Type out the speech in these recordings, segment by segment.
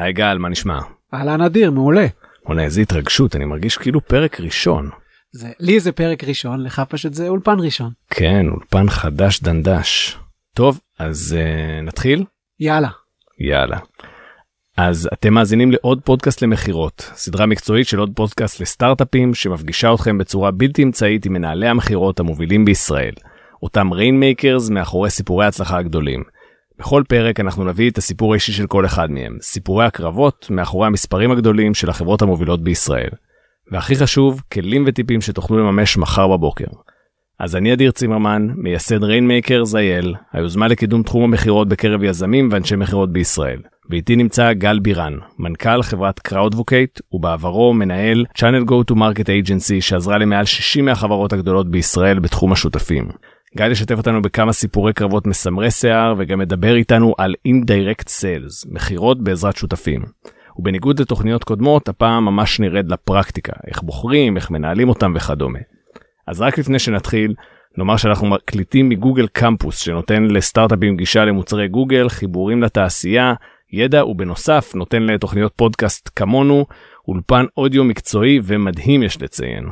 היי גל, מה נשמע? אהלן אדיר, מעולה. עונה איזה התרגשות, אני מרגיש כאילו פרק ראשון. זה, לי זה פרק ראשון, לך פשוט זה אולפן ראשון. כן, אולפן חדש דנדש. טוב, אז אה, נתחיל? יאללה. יאללה. אז אתם מאזינים לעוד פודקאסט למכירות, סדרה מקצועית של עוד פודקאסט לסטארט-אפים שמפגישה אתכם בצורה בלתי אמצעית עם מנהלי המכירות המובילים בישראל, אותם rainmakers מאחורי סיפורי ההצלחה הגדולים. בכל פרק אנחנו נביא את הסיפור האישי של כל אחד מהם, סיפורי הקרבות מאחורי המספרים הגדולים של החברות המובילות בישראל. והכי חשוב, כלים וטיפים שתוכלו לממש מחר בבוקר. אז אני אדיר צימרמן, מייסד Rainmaker Sales, היוזמה לקידום תחום המכירות בקרב יזמים ואנשי מכירות בישראל. ואיתי נמצא גל בירן, מנכ"ל חברת קראודווקייט, ובעברו מנהל Channel Go to Market Agency שעזרה למעל 60 מהחברות הגדולות בישראל בתחום השותפים. גל ישתף אותנו בכמה סיפורי קרבות מסמרי שיער וגם מדבר איתנו על Indirect Sales, מכירות בעזרת שותפים. ובניגוד לתוכניות קודמות, הפעם ממש נרד לפרקטיקה, איך בוחרים, איך מנהלים אותם וכדומה. אז רק לפני שנתחיל, נאמר שאנחנו מקליטים מגוגל קמפוס שנותן לסטארט-אפים גישה למוצרי גוגל, חיבורים לתעשייה, ידע ובנוסף נותן לתוכניות פודקאסט כמונו, אולפן אודיו מקצועי ומדהים יש לציין.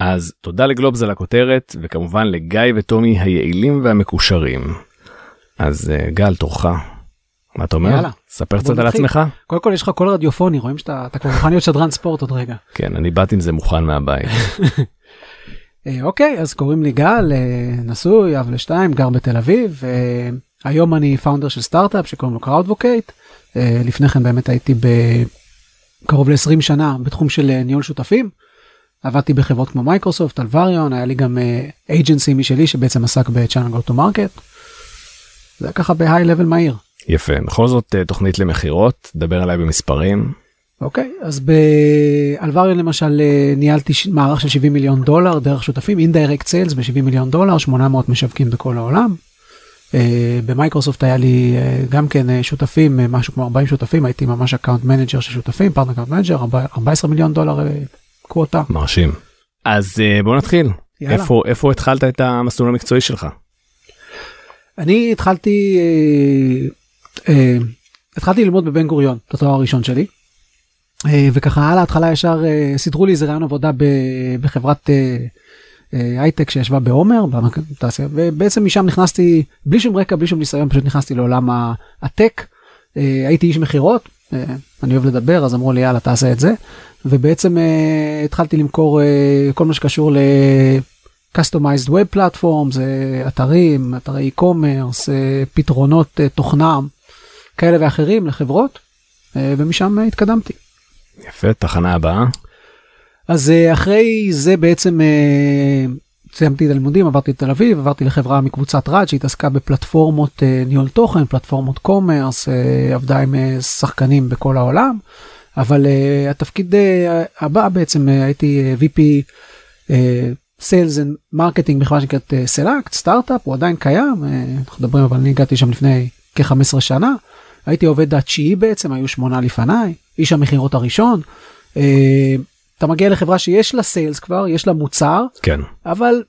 אז תודה לגלובס על הכותרת וכמובן לגיא וטומי היעילים והמקושרים. אז uh, גל תורך. מה אתה אומר? יאללה. ספר קצת על. עצמך. קודם כל יש לך קול רדיופוני, רואים שאתה אתה כבר מוכן להיות שדרן ספורט עוד רגע. כן אני באתי עם זה מוכן מהבית. אה, אוקיי, אז קוראים לי גל, אה, נשוי, אב לשתיים, גר בתל אביב. אה, היום אני founder של סטארט-אפ שקוראים לו קראודבוקייט. אה, לפני כן באמת הייתי בקרוב ל-20 שנה בתחום של אה, ניהול שותפים. עבדתי בחברות כמו מייקרוסופט, אלווריון, היה לי גם agency משלי שבעצם עסק ב-Channel Go to Market. זה ככה ב-high level מהיר. יפה בכל זאת אה, תוכנית למכירות דבר עליי במספרים. אוקיי, אז באלווריון למשל אה, ניהלתי ש- מערך של 70 מיליון דולר דרך שותפים, indirect sales ב-70 מיליון דולר, 800 משווקים בכל העולם. אה, במייקרוסופט היה לי אה, גם כן אה, שותפים, אה, משהו כמו 40 שותפים, הייתי ממש account manager של שותפים, partner account manager, 14 מיליון דולר אה, קווטה. מרשים. אז אה, בוא נתחיל. יאללה. איפה איפה התחלת את המסלול המקצועי שלך? אני התחלתי, אה, אה, התחלתי ללמוד בבן גוריון, את התואר הראשון שלי. אה, וככה על ההתחלה ישר אה, סידרו לי איזה רעיון עבודה ב- בחברת אה, אה, הייטק שישבה בעומר, בתעשייה, ובעצם משם נכנסתי, בלי שום רקע, בלי שום ניסיון, פשוט נכנסתי לעולם הטק. אה, הייתי איש מכירות, אה, אני אוהב לדבר, אז אמרו לי יאללה תעשה את זה. ובעצם אה, התחלתי למכור אה, כל מה שקשור ל... customized web platforms, אה, אתרים, אתרי e-commerce, פתרונות תוכנה כאלה ואחרים לחברות, ומשם התקדמתי. יפה תחנה הבאה. אז אחרי זה בעצם סיימתי את הלימודים, עברתי לתל אביב, עברתי לחברה מקבוצת רד שהתעסקה בפלטפורמות ניהול תוכן, פלטפורמות קומרס, עבודה עם שחקנים בכל העולם, אבל אה, התפקיד אה, הבא בעצם אה, הייתי אה, VP אה, Sales and Marketing בחברה שנקראת אה, Select, סטארט-אפ, הוא עדיין קיים, אה, אנחנו מדברים אבל אני הגעתי שם לפני כ-15 שנה, הייתי עובד התשיעי בעצם, היו שמונה לפניי, איש המכירות הראשון. אה, אתה מגיע לחברה שיש לה sales כבר, יש לה מוצר, כן. אבל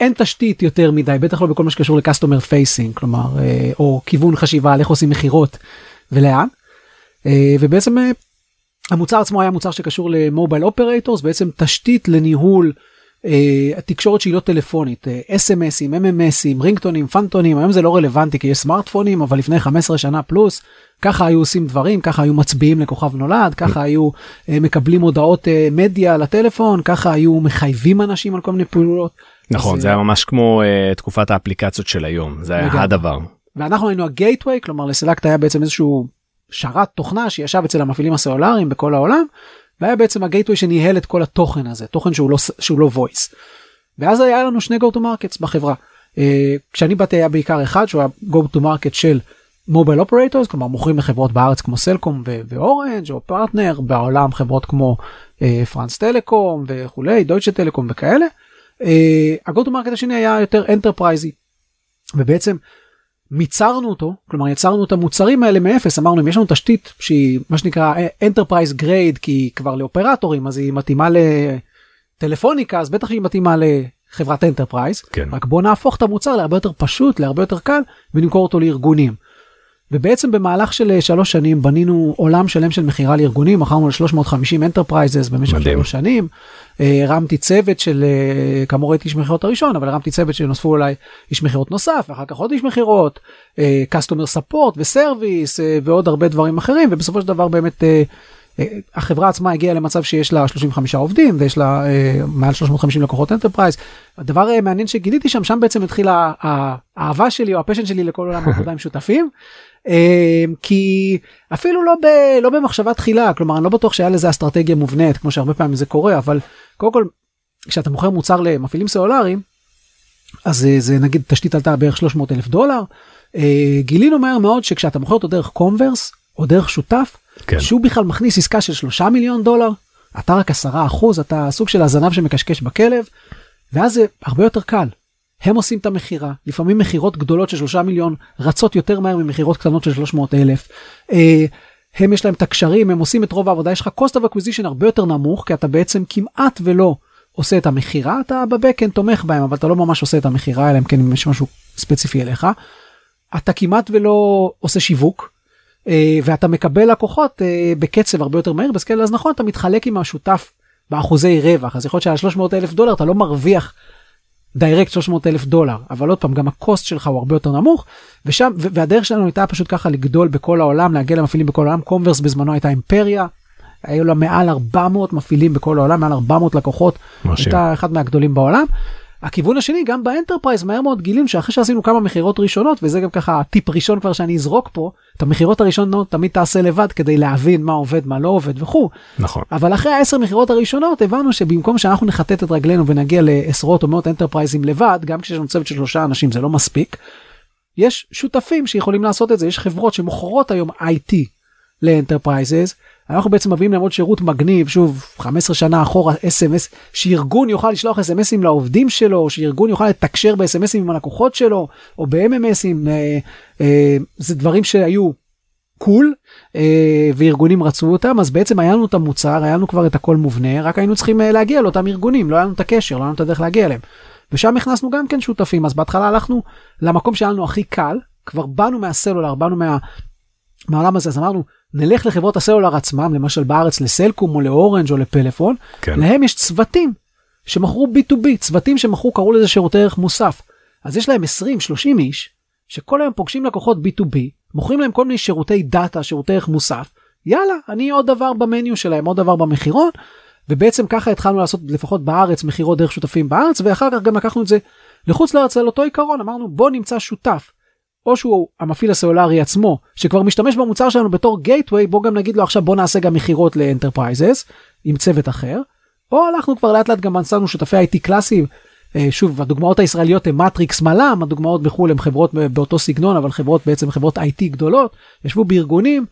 אין תשתית יותר מדי, בטח לא בכל מה שקשור ל-customer facing, כלומר, אה, או כיוון חשיבה על איך עושים מכירות ולאן. ובעצם המוצר עצמו היה מוצר שקשור למובייל אופרטורס, בעצם תשתית לניהול אה, התקשורת שהיא לא טלפונית, אה, אס.אם.אסים, אם.אם.אסים, רינגטונים, פנטונים, היום זה לא רלוונטי כי יש סמארטפונים, אבל לפני 15 שנה פלוס, ככה היו עושים דברים, ככה היו מצביעים לכוכב נולד, ככה היו אה, מקבלים הודעות אה, מדיה לטלפון, ככה היו מחייבים אנשים על כל מיני פעולות. נכון אז, זה אה, היה ממש כמו uh, תקופת האפליקציות של היום זה היה. הדבר. ואנחנו היינו ה-gateway, כלומר לסלקט היה בעצם איזשהו שרת תוכנה שישב אצל המפעילים הסלולריים בכל העולם, והיה בעצם ה-gateway שניהל את כל התוכן הזה, תוכן שהוא לא, שהוא לא voice. ואז היה לנו שני go to markets בחברה. אה, כשאני באתי היה בעיקר אחד שהוא היה go to market של mobile operators, כלומר מוכרים לחברות בארץ כמו סלקום ואורנג' או פרטנר, בעולם חברות כמו אה, פרנס טלקום וכולי, דויטשה טלקום וכאלה. אה, to market השני היה יותר enterprise-י. ובעצם יצרנו אותו, כלומר יצרנו את המוצרים האלה מאפס, אמרנו אם יש לנו תשתית שהיא מה שנקרא enterprise grade כי היא כבר ל-operatorים אז היא מתאימה לטלפוניקה אז בטח היא מתאימה לחברת enterprise, כן. רק בוא נהפוך את המוצר להרבה יותר פשוט, להרבה יותר קל ונמכור אותו לארגונים. ובעצם במהלך של אה, שלוש שנים בנינו עולם שלם של מכירה לארגונים, מכרנו ל-350 enterprises במשך מדהים. שלוש שנים. אה, הרמתי צוות של, אה, כאמור הייתי איש מכירות הראשון, אבל הרמתי צוות שנוספו אליי איש מכירות נוסף, ואחר כך עוד איש מכירות, customer support ו-service ועוד הרבה דברים אחרים, ובסופו של דבר באמת החברה עצמה הגיעה למצב שיש לה 35 עובדים ויש לה מעל 350 לקוחות enterprise. הדבר מעניין שגיליתי שם, שם בעצם התחילה האהבה שלי או ה-passion שלי לכל עולם העבודה עם שותפים. אה, כי אפילו לא, ב, לא במחשבה תחילה, כלומר אני לא בטוח שהיה לזה אסטרטגיה מובנית כמו שהרבה פעמים זה קורה, אבל קודם כל כשאתה מוכר מוצר למפעילים סלולריים, אז זה נגיד תשתית עלתה בערך 300 אלף דולר. אה, גילינו מהר מאוד שכשאתה מוכר אותו דרך קונברס או דרך שותף, כן. שהוא בכלל מכניס עסקה של 3 מיליון דולר, אתה רק 10 אחוז, אתה סוג של הזנב שמקשקש בכלב, ואז זה הרבה יותר קל. הם עושים את המכירה, לפעמים מכירות גדולות של 3 מיליון רצות יותר מהר ממכירות קטנות של 300 אלף. אה, הם יש להם את הקשרים, הם עושים את רוב העבודה, יש לך cost of acquisition הרבה יותר נמוך, כי אתה בעצם כמעט ולא עושה את המכירה, אתה בבקאנד תומך בהם, אבל אתה לא ממש עושה את המכירה, אלא אם כן יש משהו ספציפי אליך. אתה כמעט ולא עושה שיווק, אה, ואתה מקבל לקוחות אה, בקצב הרבה יותר מהיר, בסקייל אז נכון, אתה מתחלק עם השותף באחוזי רווח, אז יכול להיות שעל 300 אלף דולר אתה לא מרוויח direct 300 אלף דולר, אבל עוד פעם, גם ה-cost שלך הוא הרבה יותר נמוך, ושם, והדרך שלנו הייתה פשוט ככה לגדול בכל העולם, להגיע למפעילים בכל העולם, קונברס בזמנו הייתה אימפריה, היו לה מעל 400 מפעילים בכל העולם, מעל 400 לקוחות, מרשים. הייתה אחד מהגדולים בעולם. הכיוון השני גם ב-enterprise מהר מאוד גילים שאחרי שעשינו כמה מכירות ראשונות וזה גם ככה טיפ ראשון כבר שאני אזרוק פה את המכירות הראשונות תמיד תעשה לבד כדי להבין מה עובד מה לא עובד וכו' נכון. אבל אחרי העשר מכירות הראשונות הבנו שבמקום שאנחנו נכתת את רגלינו ונגיע לעשרות או מאות enterpriseים לבד גם כשיש לנו צוות של שלושה אנשים זה לא מספיק. יש שותפים שיכולים לעשות את זה יש חברות שמוכרות היום IT ל-enterprises אנחנו בעצם מביאים להם עוד שירות מגניב שוב 15 שנה אחורה sms שארגון יוכל לשלוח smsים לעובדים שלו שארגון יוכל לתקשר ב-smsים עם הלקוחות שלו או ב-mmsים אה, אה, זה דברים שהיו cool אה, וארגונים רצו אותם אז בעצם היה לנו את המוצר היה לנו כבר את הכל מובנה רק היינו צריכים אה, להגיע לאותם ארגונים לא היה לנו את הקשר לא היה לנו את הדרך להגיע אליהם. ושם הכנסנו גם כן שותפים אז בהתחלה הלכנו למקום שהיה לנו הכי קל כבר באנו מהסלולר באנו מה, מהעולם הזה אז אמרנו נלך לחברות הסלולר עצמם למשל בארץ לסלקום או לאורנג' או לפלאפון כן. להם יש צוותים שמכרו b2b צוותים שמכרו קראו לזה שירותי ערך מוסף. אז יש להם 20-30 איש שכל היום פוגשים לקוחות b2b מוכרים להם כל מיני שירותי דאטה שירותי ערך מוסף. יאללה אני עוד דבר במניו שלהם עוד דבר במחירון ובעצם ככה התחלנו לעשות לפחות בארץ מכירות דרך שותפים בארץ ואחר כך גם לקחנו את זה לחוץ לארץ על אותו עיקרון. אמרנו בוא נמצא שותף או שהוא המפעיל הסלולרי עצמו שכבר משתמש במוצר שלנו בתור gateway בוא גם נגיד לו עכשיו בוא נעשה גם מכירות ל-enterprises עם צוות אחר או אנחנו כבר לאט לאט גם מצאנו שותפי IT קלאסיים אה, שוב הדוגמאות הישראליות הן מטריקס מלאם הדוגמאות בחו"ל הן חברות באותו סגנון אבל חברות בעצם חברות IT גדולות ישבו בארגונים.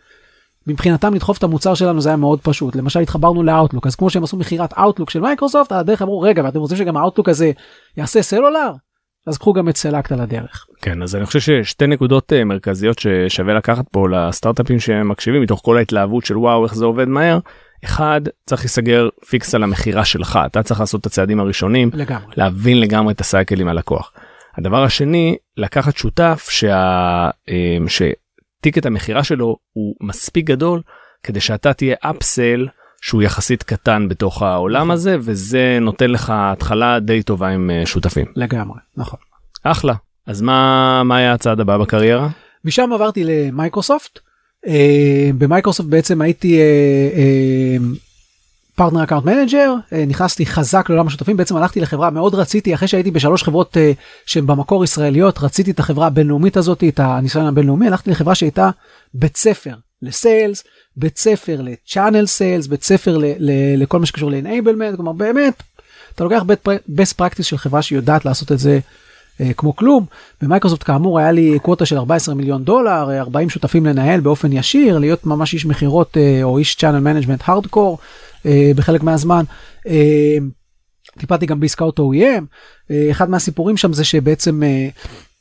מבחינתם לדחוף את המוצר שלנו זה היה מאוד פשוט למשל התחברנו לאוטלוק אז כמו שהם עשו מכירת אוטלוק של מייקרוסופט על הדרך אמרו רגע ואתם רוצים שגם האוטלוק הזה יעשה סלולר אז קחו גם את סלקט על הדרך. כן אז אני חושב ששתי נקודות אה, מרכזיות ששווה לקחת פה לסטארט-אפים שמקשיבים מתוך כל ההתלהבות של וואו איך זה עובד מהר. אחד צריך להיסגר fix על המכירה שלך אתה צריך לעשות את הצעדים הראשונים לגמרי. להבין לגמרי את ה-cycle עם הלקוח. הדבר השני לקחת שותף שה... אה, שticket המכירה שלו הוא מספיק גדול כדי שאתה תהיה upsell שהוא יחסית קטן בתוך העולם הזה וזה נותן לך התחלה די טובה עם אה, שותפים. לגמרי נכון. אחלה אז מה מה היה הצעד הבא בקריירה? משם עברתי למייקרוסופט. אה, במייקרוסופט בעצם הייתי partner account manager נכנסתי חזק לעולם השותפים בעצם הלכתי לחברה מאוד רציתי אחרי שהייתי בשלוש חברות אה, שהן במקור ישראליות רציתי את החברה הבינלאומית הזאת את הניסיון הבינלאומי הלכתי לחברה שהייתה בית ספר ל sales בית ספר ל channel sales בית ספר ל- ל- לכל מה שקשור ל enablement כלומר באמת אתה לוקח best practice של חברה שיודעת לעשות את זה אה, כמו כלום במייקרוסופט כאמור היה לי quota של 14 מיליון דולר אה, 40 שותפים לנהל באופן ישיר להיות ממש איש מכירות אה, או איש channel management hardcore בחלק מהזמן. אה, טיפלתי גם בעסקאות OEM אה, אחד מהסיפורים שם זה שבעצם אה,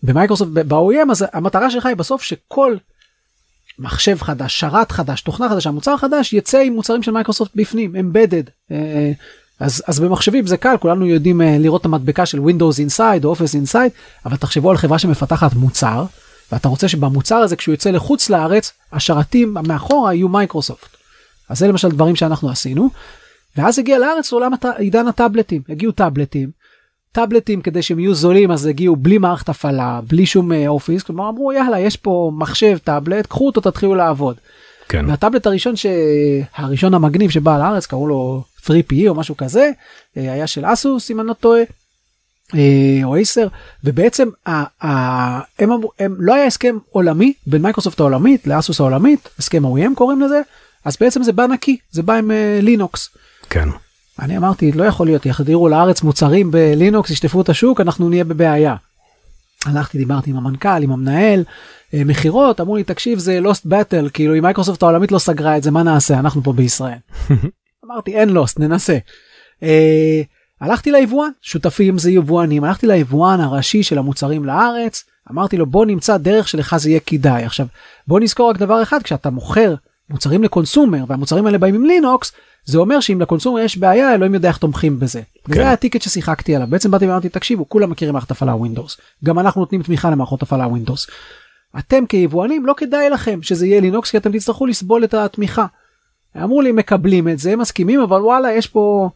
במייקרוסופט ב-OEM אז המטרה שלך היא בסוף שכל מחשב חדש שרת חדש תוכנה חדשה מוצר חדש יצא עם מוצרים של מייקרוסופט בפנים embedded. אז אז במחשבים זה קל כולנו יודעים uh, לראות את המדבקה של Windows Inside או Office Inside אבל תחשבו על חברה שמפתחת מוצר ואתה רוצה שבמוצר הזה כשהוא יוצא לחוץ לארץ השרתים מאחורה יהיו מייקרוסופט. אז זה למשל דברים שאנחנו עשינו. ואז הגיע לארץ עולם הת... עידן הטאבלטים הגיעו טאבלטים. טאבלטים כדי שהם יהיו זולים אז הגיעו בלי מערכת הפעלה בלי שום אה, אופיס כלומר אמרו יאללה יש פה מחשב טאבלט קחו אותו תתחילו לעבוד. כן. והטאבלט הראשון שהראשון המגניב שבא לארץ קראו לו 3PE או משהו כזה אה, היה של אסוס אם אני לא טועה. אה, או 10 ובעצם ה, ה, הם, אמרו- הם לא היה הסכם עולמי בין מייקרוסופט העולמית לאסוס העולמית הסכם OEM קוראים לזה אז בעצם זה בא נקי זה בא עם אה, לינוקס. כן. אני אמרתי לא יכול להיות יחדירו לארץ מוצרים בלינוקס ישטפו את השוק אנחנו נהיה בבעיה. הלכתי דיברתי עם המנכ"ל עם המנהל אה, מכירות אמרו לי תקשיב זה lost battle כאילו אם מייקרוסופט העולמית לא סגרה את זה מה נעשה אנחנו פה בישראל. אמרתי אין lost ננסה. אה, הלכתי ליבואן שותפים זה יבואנים הלכתי ליבואן הראשי של המוצרים לארץ אמרתי לו בוא נמצא דרך שלך זה יהיה כדאי עכשיו בוא נזכור רק דבר אחד כשאתה מוכר מוצרים ל consumer והמוצרים האלה באים עם לינוקס זה אומר שאם ל consumer יש בעיה אלוהים יודע איך תומכים בזה. כן. זה ה ticket ששיחקתי עליו בעצם באתי ואמרתי תקשיבו כולם מכירים מערכת הפעלה Windows גם אנחנו נותנים תמיכה למערכות הפעלה Windows. אתם כיבואנים לא כדאי לכם שזה יהיה לינוקס כי אתם תצטרכו לסבול את התמיכה. אמרו לי מקבלים את זה מסכימים אבל וואלה יש פה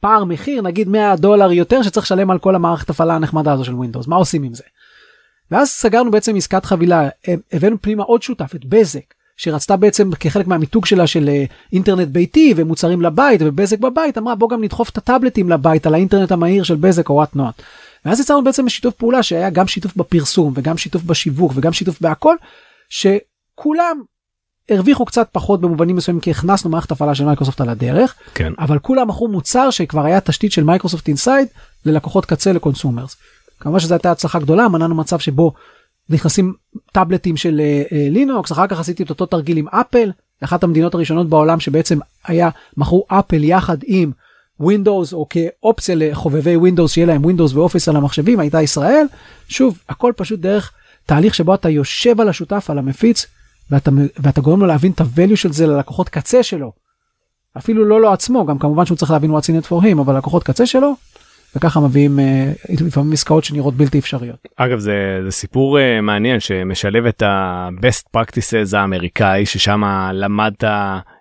פער מחיר נגיד 100 דולר יותר שצריך לשלם על כל המערכת הפעלה הנחמדה הזו של Windows מה עושים עם זה. ואז סגרנו בעצם עסקת חבילה הבאנו פנימה עוד שותף את בזק שרצתה בעצם כחלק מהמיתוג שלה של אה, אינטרנט ביתי ומוצרים לבית ובזק בבית אמרה בוא גם נדחוף את הטאבלטים לבית על האינטרנט המהיר של בזק או whatnot. ואז יצרנו בעצם שיתוף פעולה שהיה גם שיתוף בפרסום וגם שיתוף בשיווק וגם שיתוף בהכל שכולם הרוויחו קצת פחות במובנים מסוימים כי הכנסנו מערכת הפעלה של מייקרוסופט על הדרך כן. אבל כולם מכרו מוצר שכבר היה תשתית של מייקרוסופט inside ללקוחות קצה ל consumers. כמובן שזו הייתה הצלחה גדולה מנענו מצב שבו נכנסים טאבלטים של אה, אה, לינוקס אחר כך עשיתי את אותו תרגיל עם אפל אחת המדינות הראשונות בעולם שבעצם היה מכרו אפל יחד עם Windows או כאופציה לחובבי Windows שיהיה להם Windows ו Office על המחשבים הייתה ישראל שוב הכל פשוט דרך תהליך שבו אתה יושב על השותף על המפיץ ואתה, ואתה גורם לו להבין את ה value של זה ללקוחות קצה שלו. אפילו לא לו עצמו גם כמובן שהוא צריך להבין what's in it for him אבל לקוחות קצה שלו וככה מביאים אה, לפעמים עסקאות שנראות בלתי אפשריות. אגב זה, זה סיפור uh, מעניין שמשלב את ה-best practices האמריקאי ששם למדת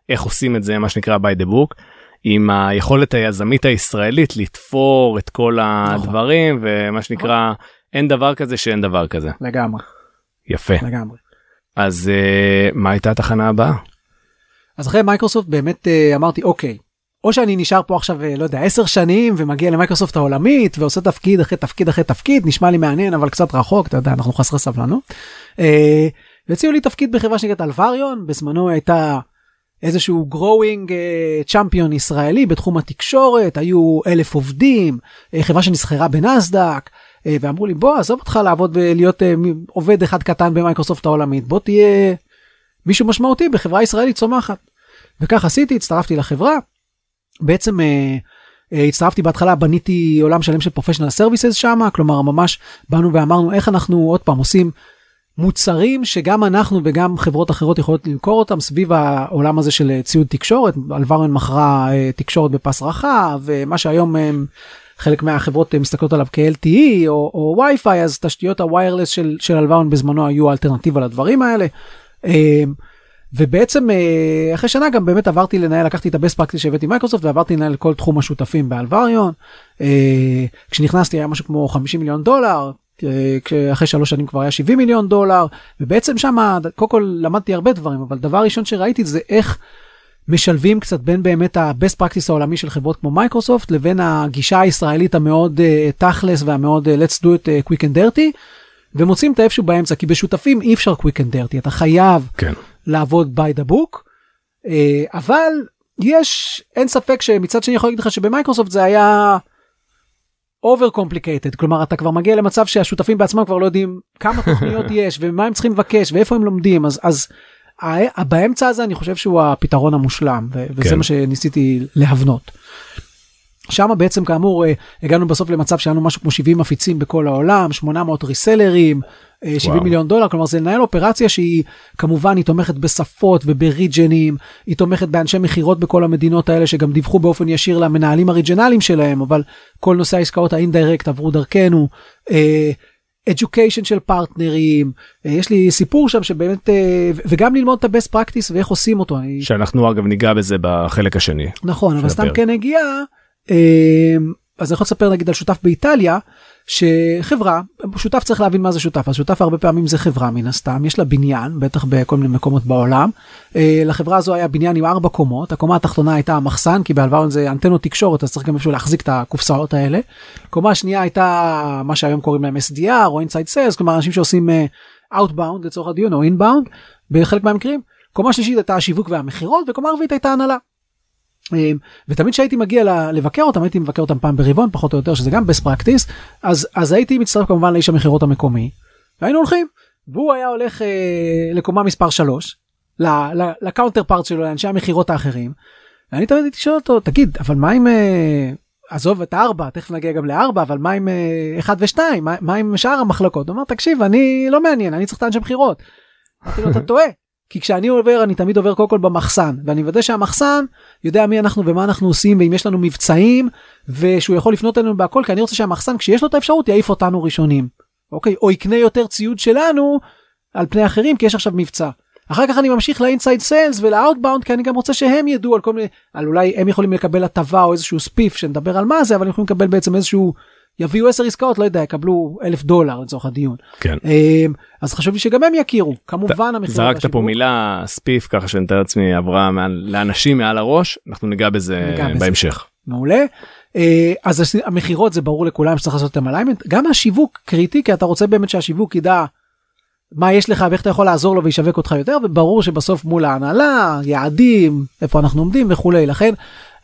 איך עושים את זה מה שנקרא by the book עם היכולת היזמית הישראלית לתפור את כל הדברים ומה שנקרא אין דבר כזה שאין דבר כזה. לגמרי. יפה. לגמרי. אז uh, מה הייתה התחנה הבאה? אז אחרי מייקרוסופט באמת אה, אמרתי אוקיי או שאני נשאר פה עכשיו אה, לא יודע 10 שנים ומגיע למייקרוסופט העולמית ועושה תפקיד אחרי תפקיד אחרי תפקיד נשמע לי מעניין אבל קצת רחוק אתה יודע אנחנו חסרי סבלנות. אה, והציעו לי תפקיד בחברה שנקראת אלווריון בזמנו הייתה איזשהו growing champion ישראלי בתחום התקשורת היו אלף עובדים אה, חברה שנסחרה בנסדק אה, ואמרו לי בוא עזוב אותך לעבוד ולהיות אה, עובד אחד קטן במייקרוסופט העולמית בוא תהיה מישהו משמעותי בחברה ישראלית צומחת. וכך עשיתי הצטרפתי לחברה בעצם אה, אה, הצטרפתי בהתחלה בניתי עולם שלם של professional services שם כלומר ממש באנו ואמרנו איך אנחנו עוד פעם עושים מוצרים שגם אנחנו וגם חברות אחרות יכולות למכור אותם סביב העולם הזה של אה, ציוד תקשורת אלווריון מכרה אה, תקשורת בפס רחב ומה שהיום אה, חלק מהחברות מסתכלות עליו כ-LTE או, או Wi-Fi אז תשתיות ה wireless של, של אלווריון בזמנו היו אלטרנטיבה לדברים האלה. ובעצם אה, אחרי שנה גם באמת עברתי לנהל לקחתי את ה best practice שהבאתי מייקרוסופט ועברתי לנהל כל תחום השותפים באלווריון. אה, כשנכנסתי היה משהו כמו 50 מיליון דולר. אה, כשאחרי שלוש שנים כבר היה 70 מיליון דולר ובעצם שם קודם כל למדתי הרבה דברים אבל דבר ראשון שראיתי זה איך משלבים קצת בין באמת ה-best practice העולמי של חברות כמו מייקרוסופט לבין הגישה הישראלית המאוד uh, תכלס והמאוד uh, let's do it uh, quick and dirty ומוצאים את האיפשהו באמצע כי בשותפים אי אפשר quick and dirty אתה חייב כן לעבוד by the book אה, אבל יש אין ספק שמצד שני יכול להגיד לך שבמייקרוסופט זה היה over complicated כלומר אתה כבר מגיע למצב שהשותפים בעצמם כבר לא יודעים כמה תוכניות יש ומה הם צריכים לבקש ואיפה הם לומדים אז אז באמצע הזה אני חושב שהוא הפתרון המושלם ו- וזה כן. מה שניסיתי להבנות. שם בעצם כאמור אה, הגענו בסוף למצב שהיה לנו משהו כמו 70 מפיצים בכל העולם 800 ריסלרים. אה, 70 וואו. מיליון דולר כלומר זה לנהל אופרציה שהיא כמובן היא תומכת בשפות ובריג'נים היא תומכת באנשי מכירות בכל המדינות האלה שגם דיווחו באופן ישיר למנהלים הריג'נליים שלהם אבל כל נושא העסקאות האינדירקט עברו דרכנו. אה, education של פרטנרים, אה, יש לי סיפור שם שבאמת, אה, וגם ללמוד את ה-best practice ואיך עושים אותו. אני... שאנחנו אגב ניגע בזה בחלק השני. נכון, אבל סתם. כן הגיע, אז אני יכול לספר נגיד על שותף באיטליה, שחברה, שותף צריך להבין מה זה שותף, אז שותף הרבה פעמים זה חברה מן הסתם, יש לה בניין, בטח בכל מיני מקומות בעולם. אה, לחברה הזו היה בניין עם ארבע קומות, הקומה התחתונה הייתה המחסן, כי בהלוואון זה אנטנות תקשורת, אז צריך גם איפשהו להחזיק את הקופסאות האלה. קומה שנייה הייתה מה שהיום קוראים להם SDR או inside sales, כלומר אנשים שעושים אה, outbound לצורך הדיון או inbound, בחלק מהמקרים. קומה שלישית הייתה השיווק והמכירות, וקומה רביעית הייתה הנהלה. אה, ותמיד כשהייתי מגיע לבקר אותם הייתי מבקר אותם פעם ברבעון פחות או יותר שזה גם best practice אז אז הייתי מצטרף כמובן לאיש המכירות המקומי והיינו הולכים והוא היה הולך אה, לקומה מספר 3 לקאונטר פארט שלו לאנשי המכירות האחרים. ואני תמיד הייתי שואל אותו תגיד אבל מה עם אה, עזוב את הארבע תכף נגיע גם לארבע אבל מה עם אה, אחד ושתיים מה, מה עם שאר המחלקות הוא אמר תקשיב אני לא מעניין אני צריך את האנשי מכירות. אמרתי לו אתה טועה כי כשאני עובר אני תמיד עובר קודם כל במחסן ואני מוודא שהמחסן יודע מי אנחנו ומה אנחנו עושים ואם יש לנו מבצעים ושהוא יכול לפנות אלינו בהכל כי אני רוצה שהמחסן כשיש לו את האפשרות יעיף אותנו ראשונים. אוקיי או יקנה יותר ציוד שלנו על פני אחרים כי יש עכשיו מבצע. אחר כך אני ממשיך ל inside sales ול outbound כי אני גם רוצה שהם ידעו על כל מיני על אולי הם יכולים לקבל הטבה או איזשהו SPIFF שנדבר על מה זה אבל הם יכולים לקבל בעצם איזשהו יביאו 10 עסקאות לא יודע יקבלו אלף דולר לצורך הדיון. כן. אמ, אז חשוב לי שגם הם יכירו כמובן המכירות זרקת פה. מילה ספיף ככה שאני מתאר לעצמי עברה לאנשים מעל הראש אנחנו ניגע בזה. בהמשך. מעולה. אה, אז המכירות זה ברור לכולם שצריך לעשות את ה alignment גם השיווק קריטי כי אתה רוצה באמת שהשיווק ידע מה יש לך ואיך אתה יכול לעזור לו וישווק אותך יותר וברור שבסוף מול ההנהלה יעדים איפה אנחנו עומדים וכולי לכן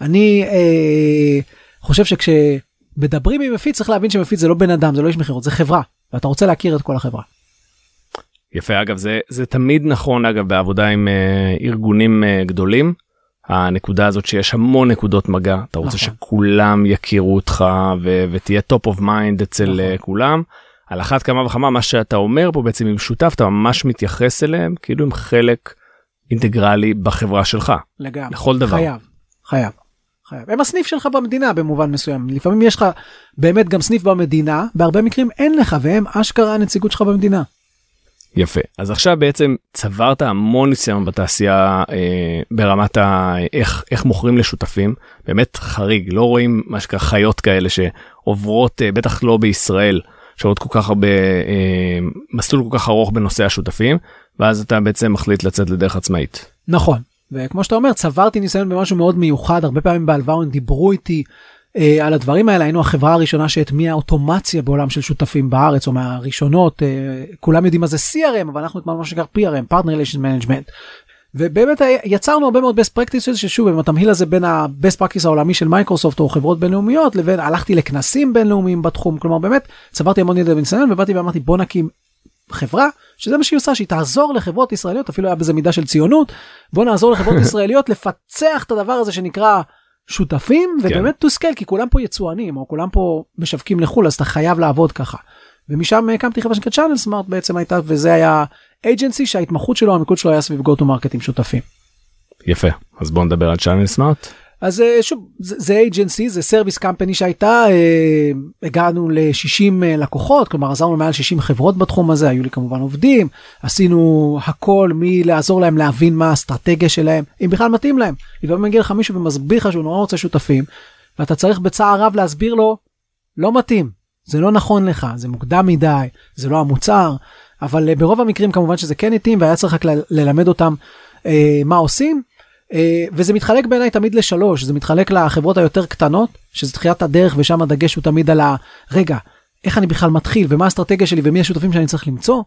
אני אה, חושב שכשמדברים עם מפיץ צריך להבין שמפיץ זה לא בן אדם זה לא איש מכירות זה חברה ואתה רוצה להכיר את כל החברה. יפה אגב זה זה תמיד נכון אגב בעבודה עם אה, ארגונים אה, גדולים. הנקודה הזאת שיש המון נקודות מגע אתה רוצה נכון. שכולם יכירו אותך ו- ותהיה top of mind אצל נכון. אה, כולם. על אחת כמה וכמה מה שאתה אומר פה בעצם עם שותף אתה ממש מתייחס אליהם כאילו הם חלק אינטגרלי בחברה שלך לגמרי. לכל דבר. חייב, חייב. חייב. הם הסניף שלך במדינה במובן מסוים. לפעמים יש לך באמת גם סניף במדינה, בהרבה מקרים אין לך, והם אשכרה הנציגות שלך במדינה. יפה אז עכשיו בעצם צברת המון ניסיון בתעשייה אה, ברמת ה... איך איך מוכרים לשותפים באמת חריג לא רואים מה שנקרא חיות כאלה שעוברות אה, בטח לא בישראל שעוברות כל כך הרבה אה, מסלול כל כך ארוך בנושא השותפים ואז אתה בעצם מחליט לצאת לדרך עצמאית. נכון. וכמו שאתה אומר, צברתי ניסיון במשהו מאוד מיוחד, הרבה פעמים בהלוואון דיברו איתי אה, על הדברים האלה, היינו החברה הראשונה שהטמיעה אוטומציה בעולם של שותפים בארץ, או מהראשונות, אה, כולם יודעים מה זה CRM, אבל אנחנו הטמענו מה שנקרא PRM, Partner Relation Management. ובאמת היה- יצרנו הרבה מאוד best practices ששוב עם התמהיל הזה בין ה-best practice העולמי של מייקרוסופט או חברות בינלאומיות לבין הלכתי לכנסים בינלאומיים בתחום כלומר באמת צברתי המון ידע וניסיון ובאתי ואמרתי בוא נקים חברה שזה מה שהיא עושה שהיא תעזור לחברות ישראליות אפילו היה בזה מידה של ציונות בוא נעזור לחברות ישראליות לפצח את הדבר הזה שנקרא שותפים ובאמת to scale כי כולם פה יצואנים או כולם פה משווקים לחו"ל אז אתה חייב לעבוד ככה. ומשם הקמתי חברה שנקראת Channel Smart בעצם הייתה וזה היה agency שההתמחות שלו המיקוד שלו היה סביב go to market עם שותפים. יפה אז בוא נדבר על Channel Smart. אז אה, שוב זה agency זה service company שהייתה אה, הגענו ל-60 לקוחות כלומר עזרנו מעל 60 חברות בתחום הזה היו לי כמובן עובדים עשינו הכל מלעזור להם להבין מה האסטרטגיה שלהם אם בכלל מתאים להם. לפעמים מגיע לך מישהו ומסביר לך שהוא נורא רוצה שותפים ואתה צריך בצער רב להסביר לו לא מתאים זה לא נכון לך זה מוקדם מדי זה לא המוצר אבל אה, ברוב המקרים כמובן שזה כן התאים והיה צריך רק ללמד אותם אה, מה עושים. אה, וזה מתחלק בעיניי תמיד לשלוש זה מתחלק לחברות היותר קטנות שזה תחילת הדרך ושם הדגש הוא תמיד על הרגע איך אני בכלל מתחיל ומה האסטרטגיה שלי ומי השותפים שאני צריך למצוא.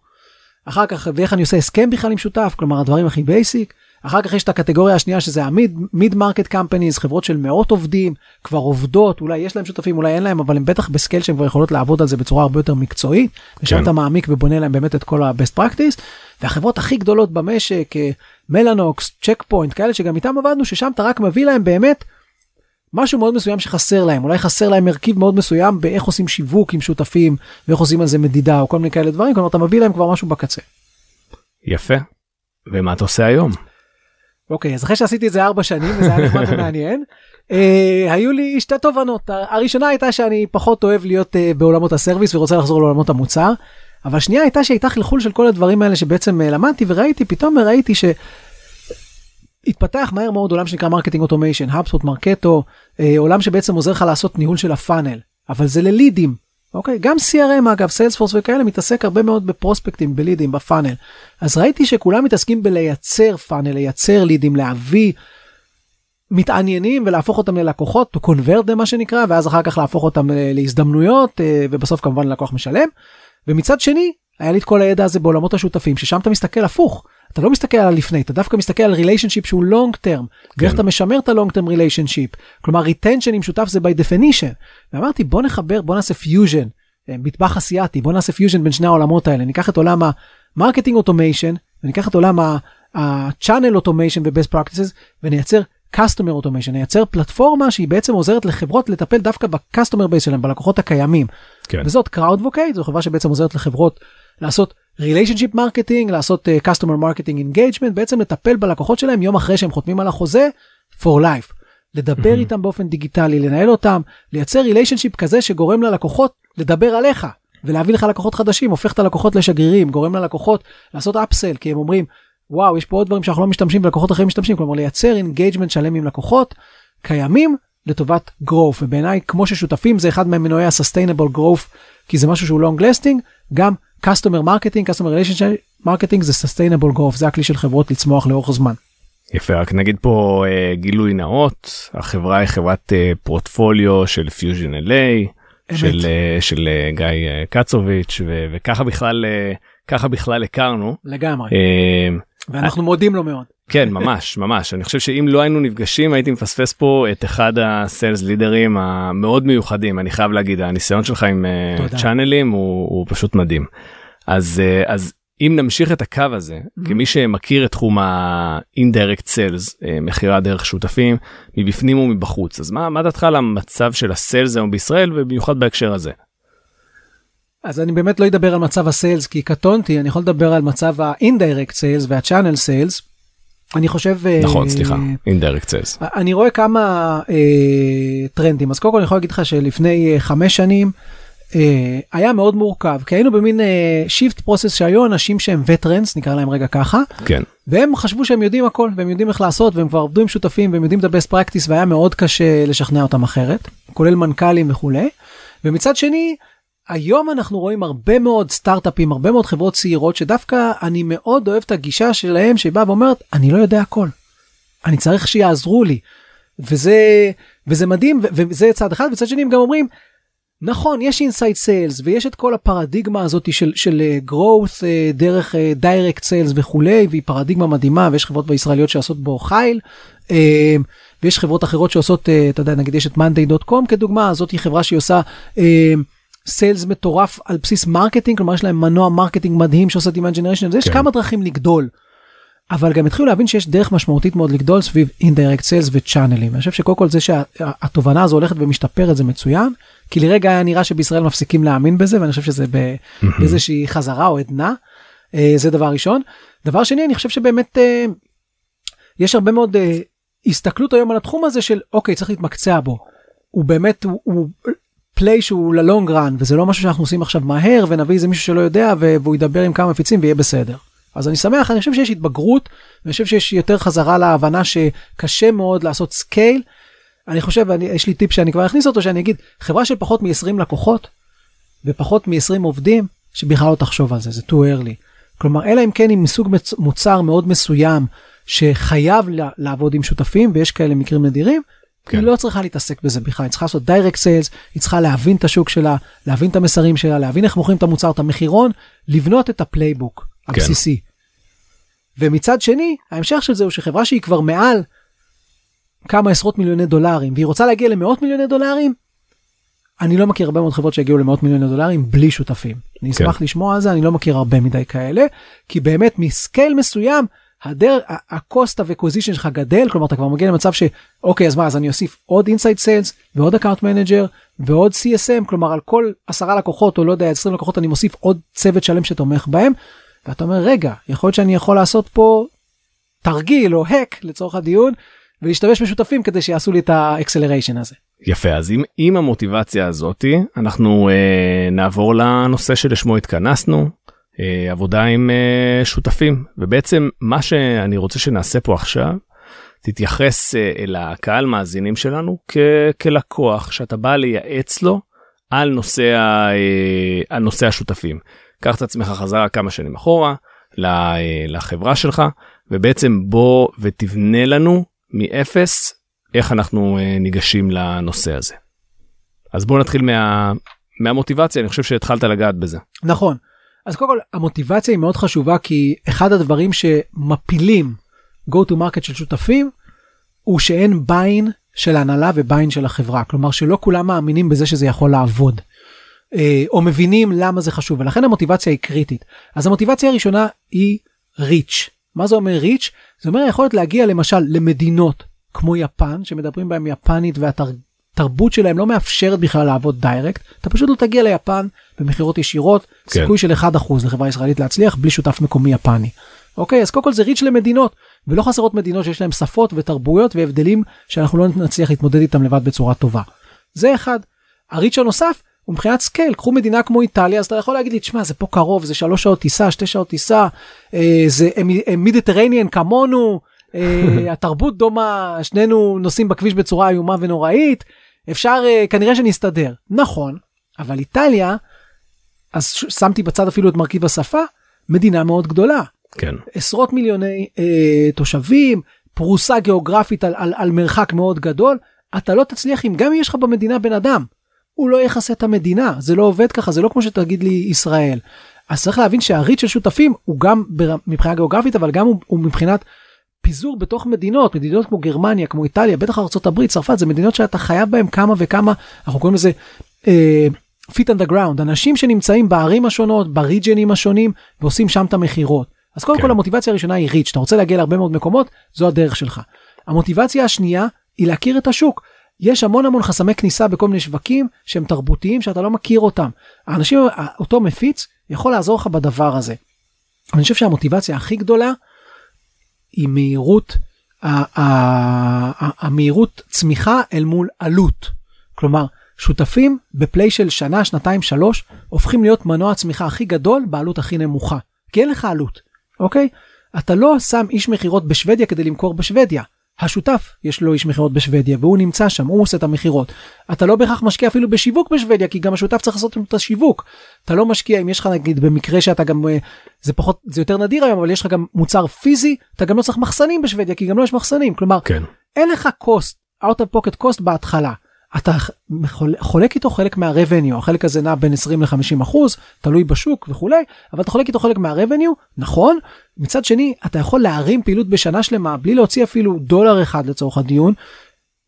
אחר כך ואיך אני עושה הסכם בכלל עם שותף כלומר הדברים הכי basic. אחר כך יש את הקטגוריה השנייה שזה ה-mid mid market companies חברות של מאות עובדים כבר עובדות אולי יש להם שותפים אולי אין להם אבל הם בטח ב-scale שהם כבר יכולות לעבוד על זה בצורה הרבה יותר מקצועית ושם כן. אתה מעמיק ובונה להם באמת את כל ה-best practice והחברות הכי גדולות במשק אה, מלאנוקס צ'ק פוינט כאלה שגם איתם עבדנו ששם אתה רק מביא להם באמת משהו מאוד מסוים שחסר להם אולי חסר להם מרכיב מאוד מסוים באיך עושים שיווק עם שותפים ואיך עושים על זה מדידה או כל מיני כאלה דברים כלומר אתה מביא להם כבר משהו בקצה. יפה. ומה אתה עושה היום? אוקיי אז אחרי שעשיתי את זה ארבע שנים וזה היה נחמד ומעניין אה, היו לי שתי תובנות הראשונה הייתה שאני פחות אוהב להיות אה, בעולמות הסרוויס ורוצה לחזור לעולמות המוצר. אבל שנייה הייתה שהייתה חלחול של כל הדברים האלה שבעצם אה, למדתי וראיתי, פתאום ראיתי ש... התפתח מהר מאוד עולם שנקרא marketing automation, האבספוט מרקטו, עולם שבעצם עוזר לך לעשות ניהול של ה-funnel, אבל זה ללידים, אוקיי? גם CRM אגב, סיילספורס וכאלה מתעסק הרבה מאוד בפרוספקטים, בלידים, ב-funnel. אז ראיתי שכולם מתעסקים בלייצר funnel, לייצר לידים, להביא מתעניינים ולהפוך אותם ללקוחות, to convert them מה שנקרא, ואז אחר כך להפוך אותם אה, להזדמנויות, אה, ובסוף כמובן לקוח משלם. ומצד שני, היה לי את כל הידע הזה בעולמות השותפים, ששם אתה מסתכל הפוך. אתה לא מסתכל על לפני, אתה דווקא מסתכל על relationship שהוא long term, כן. ואיך אתה משמר את ה-long term relationship. כלומר retention עם שותף זה by definition. ואמרתי בוא נחבר, בוא נעשה פיוז'ן, אה, מטבח אסיאתי, בוא נעשה פיוז'ן בין שני העולמות האלה, ניקח את עולם ה-marketing automation, וניקח את עולם ה-channel automation ו-best practices, ונייצר customer automation, נייצר פלטפורמה שהיא בעצם עוזרת לחברות לטפל דווקא ב-customer base שלהם, בלקוחות הקיימים. כן. וזאת CrowdVocate, זו חברה שבעצם עוזרת לחברות לעשות relationship marketing, לעשות uh, customer marketing engagement, בעצם לטפל בלקוחות שלהם יום אחרי שהם חותמים על החוזה for life. לדבר mm-hmm. איתם באופן דיגיטלי, לנהל אותם, לייצר relationship כזה שגורם ללקוחות לדבר עליך ולהביא לך לקוחות חדשים, הופך את הלקוחות לשגרירים, גורם ללקוחות לעשות upsell, כי הם אומרים, וואו, יש פה עוד דברים שאנחנו לא משתמשים ולקוחות אחרים משתמשים, כלומר לייצר engagement שלם עם לקוחות קיימים לטובת growth, ובעיניי כמו ששותפים זה אחד מהמנועי ה-sustainable growth, כי זה משהו שהוא long lasting, גם customer marketing, customer relationship marketing זה sustainable growth, זה הכלי של חברות לצמוח לאורך זמן. יפה רק נגיד פה אה, גילוי נאות החברה היא חברת אה, פורטפוליו של פיוז'ן LA של אה, של אה, גיא אה, קצוביץ' ו, וככה בכלל אה, ככה בכלל הכרנו לגמרי אה, ואנחנו מודים לו מאוד. כן ממש ממש אני חושב שאם לא היינו נפגשים הייתי מפספס פה את אחד ה-sales leaderים המאוד מיוחדים אני חייב להגיד הניסיון שלך עם צ'אנלים הוא, הוא פשוט מדהים. אז אז אם נמשיך את הקו הזה mm-hmm. כמי שמכיר את תחום ה-indirect sales מכירה דרך שותפים מבפנים ומבחוץ אז מה מה דעתך על המצב של הסיילס היום בישראל ובמיוחד בהקשר הזה. אז אני באמת לא אדבר על מצב הסיילס כי קטונתי אני יכול לדבר על מצב ה-indirect sales וה-channel sales. אני חושב נכון סליחה indirect sales אני רואה כמה אה, טרנדים אז קודם כל אני יכול להגיד לך שלפני אה, חמש שנים. אה, היה מאוד מורכב כי היינו במין shift process שהיו אנשים שהם veterans נקרא להם רגע ככה כן והם חשבו שהם יודעים הכל והם יודעים איך לעשות והם כבר עבדו עם שותפים והם יודעים את ה-best practice והיה מאוד קשה לשכנע אותם אחרת כולל מנכ"לים וכולי. ומצד שני היום אנחנו רואים הרבה מאוד סטארט-אפים הרבה מאוד חברות צעירות שדווקא אני מאוד אוהב את הגישה שלהם שבאה ואומרת אני לא יודע הכל. אני צריך שיעזרו לי. וזה וזה מדהים וזה צד אחד וצד שני הם גם אומרים נכון יש inside sales ויש את כל הפרדיגמה הזאת של של uh, growth uh, דרך direct uh, sales וכולי והיא פרדיגמה מדהימה ויש חברות בישראליות שעושות בו uh, ויש חברות אחרות שעושות אתה יודע נגיד יש את monday.com כדוגמה זאת היא חברה שהיא עושה. sales מטורף על בסיס marketing כלומר יש להם מנוע marketing מדהים שעושה generation יש כן. כמה דרכים לגדול. אבל גם התחילו להבין שיש דרך משמעותית מאוד לגדול סביב אינדירקט סיילס וצ'אנלים. אני חושב שקודם כל זה שהתובנה הזו הולכת ומשתפרת זה מצוין כי לרגע היה נראה שבישראל מפסיקים להאמין בזה ואני חושב שזה באיזושהי חזרה או עדנה. אה, זה דבר ראשון. דבר שני אני חושב שבאמת אה, יש הרבה מאוד אה, הסתכלות היום על התחום הזה של אוקיי צריך להתמקצע בו. הוא באמת הוא, הוא פליי שהוא ללונג רן וזה לא משהו שאנחנו עושים עכשיו מהר ונביא איזה מישהו שלא יודע והוא ידבר עם כמה מפיצים ויהיה בסדר. אז אני שמח אני חושב שיש התבגרות אני חושב שיש יותר חזרה להבנה שקשה מאוד לעשות scale. אני חושב אני, יש לי טיפ שאני כבר אכניס אותו שאני אגיד חברה של פחות מ-20 לקוחות ופחות מ-20 עובדים שבכלל לא תחשוב על זה זה too early. כלומר אלא אם כן עם מסוג מוצר מאוד מסוים שחייב לעבוד עם שותפים ויש כאלה מקרים נדירים. היא לא צריכה להתעסק בזה בכלל, היא צריכה לעשות direct sales, היא צריכה להבין את השוק שלה, להבין את המסרים שלה, להבין איך מוכרים את המוצר, את המחירון, לבנות את ה-playbook הבסיסי. כן. ומצד שני, ההמשך של זה הוא שחברה שהיא כבר מעל כמה עשרות מיליוני דולרים, והיא רוצה להגיע למאות מיליוני דולרים, אני לא מכיר הרבה מאוד חברות שהגיעו למאות מיליוני דולרים בלי שותפים. אני אשמח כן. לשמוע על זה, אני לא מכיר הרבה מדי כאלה, כי באמת מ-scale מסוים, הדר, ה-cost of acquisition שלך גדל, כלומר אתה כבר מגיע למצב שאוקיי אז מה אז אני אוסיף עוד inside sales ועוד account manager ועוד CSM, כלומר על כל עשרה לקוחות או לא יודע 20 לקוחות אני מוסיף עוד צוות שלם שתומך בהם. ואתה אומר רגע יכול להיות שאני יכול לעשות פה תרגיל או hack לצורך הדיון ולהשתמש בשותפים כדי שיעשו לי את ה-acceleration הזה. יפה אז עם, עם המוטיבציה הזאתי אנחנו אה, נעבור לנושא שלשמו התכנסנו עבודה עם אה, שותפים ובעצם מה שאני רוצה שנעשה פה עכשיו תתייחס אה, אל הקהל מאזינים שלנו כ, כלקוח שאתה בא לייעץ לו על נושא, ה, אה, על נושא השותפים. קח את עצמך חזרה כמה שנים אחורה אה, לחברה שלך ובעצם בוא ותבנה לנו מאפס איך אנחנו אה, ניגשים לנושא הזה. אז בוא נתחיל מה, מהמוטיבציה אני חושב שהתחלת לגעת בזה. נכון אז קודם כל המוטיבציה היא מאוד חשובה כי אחד הדברים שמפילים go to market של שותפים הוא שאין ביין של ההנהלה וביין של החברה. כלומר שלא כולם מאמינים בזה שזה יכול לעבוד. אה, או מבינים למה זה חשוב ולכן המוטיבציה היא קריטית. אז המוטיבציה הראשונה היא ריץ' מה זה אומר ריץ' זה אומר יכולת להגיע למשל למדינות כמו יפן שמדברים בהם יפנית והתרבות שלהם לא מאפשרת בכלל לעבוד דיירקט אתה פשוט לא תגיע ליפן במכירות ישירות כן. סיכוי של 1% לחברה ישראלית להצליח בלי שותף מקומי יפני. אוקיי אז קודם כל זה reach למדינות ולא חסרות מדינות שיש להם שפות ותרבויות והבדלים שאנחנו לא נצליח להתמודד איתם לבד בצורה טובה. זה אחד. ה-reach הנוסף ומבחינת scale קחו מדינה כמו איטליה אז אתה יכול להגיד לי תשמע זה פה קרוב זה שלוש שעות טיסה שתי שעות טיסה אה, זה Mediterranean כמונו אה, התרבות דומה שנינו נוסעים בכביש בצורה איומה ונוראית אפשר אה, כנראה שנסתדר. נכון אבל איטליה אז שמתי בצד אפילו את מרכיב השפה מדינה מאוד גדולה. כן. עשרות מיליוני אה, תושבים פרוסה גיאוגרפית על, על, על מרחק מאוד גדול. אתה לא תצליח אם גם אם יש לך במדינה בן אדם הוא לא יכסה את המדינה. זה לא עובד ככה זה לא כמו שתגיד לי ישראל. אז צריך להבין שהריץ של שותפים הוא גם מבחינה גיאוגרפית אבל גם הוא, הוא מבחינת פיזור בתוך מדינות מדינות כמו גרמניה כמו איטליה בטח ארה"ב צרפת זה מדינות שאתה חייב בהם כמה וכמה אנחנו קוראים לזה. אה, feet on the ground אנשים שנמצאים בערים השונות ב-regionים השונים ועושים שם את המכירות אז קודם כן. כל המוטיבציה הראשונה היא reach אתה רוצה להגיע להרבה מאוד מקומות זו הדרך שלך. המוטיבציה השנייה היא להכיר את השוק יש המון המון חסמי כניסה בכל מיני שווקים שהם תרבותיים שאתה לא מכיר אותם. האנשים, אותו מפיץ יכול לעזור לך בדבר הזה. אני חושב שהמוטיבציה הכי גדולה היא מהירות, המהירות צמיחה אל מול עלות. כלומר, שותפים בפליי של שנה, שנתיים, שלוש, הופכים להיות מנוע הצמיחה הכי גדול בעלות הכי נמוכה. כי אין לך עלות, אוקיי? אתה לא שם איש מכירות בשוודיה כדי למכור בשוודיה. השותף יש לו איש מכירות בשוודיה והוא נמצא שם הוא עושה את המכירות. אתה לא בהכרח משקיע אפילו בשיווק בשוודיה כי גם השותף צריך לעשות את השיווק. אתה לא משקיע אם יש לך נגיד במקרה שאתה גם אה, זה פחות זה יותר נדיר היום אבל יש לך גם מוצר פיזי אתה גם לא צריך מחסנים בשוודיה כי גם לא יש מחסנים כלומר כן. אין לך cost out of pocket cost בהתחלה. אתה חולק איתו חלק מה revenue החלק הזה נע בין 20 ל-50 אחוז תלוי בשוק וכולי אבל אתה חולק איתו חלק מה revenue נכון? מצד שני אתה יכול להרים פעילות בשנה שלמה בלי להוציא אפילו דולר אחד לצורך הדיון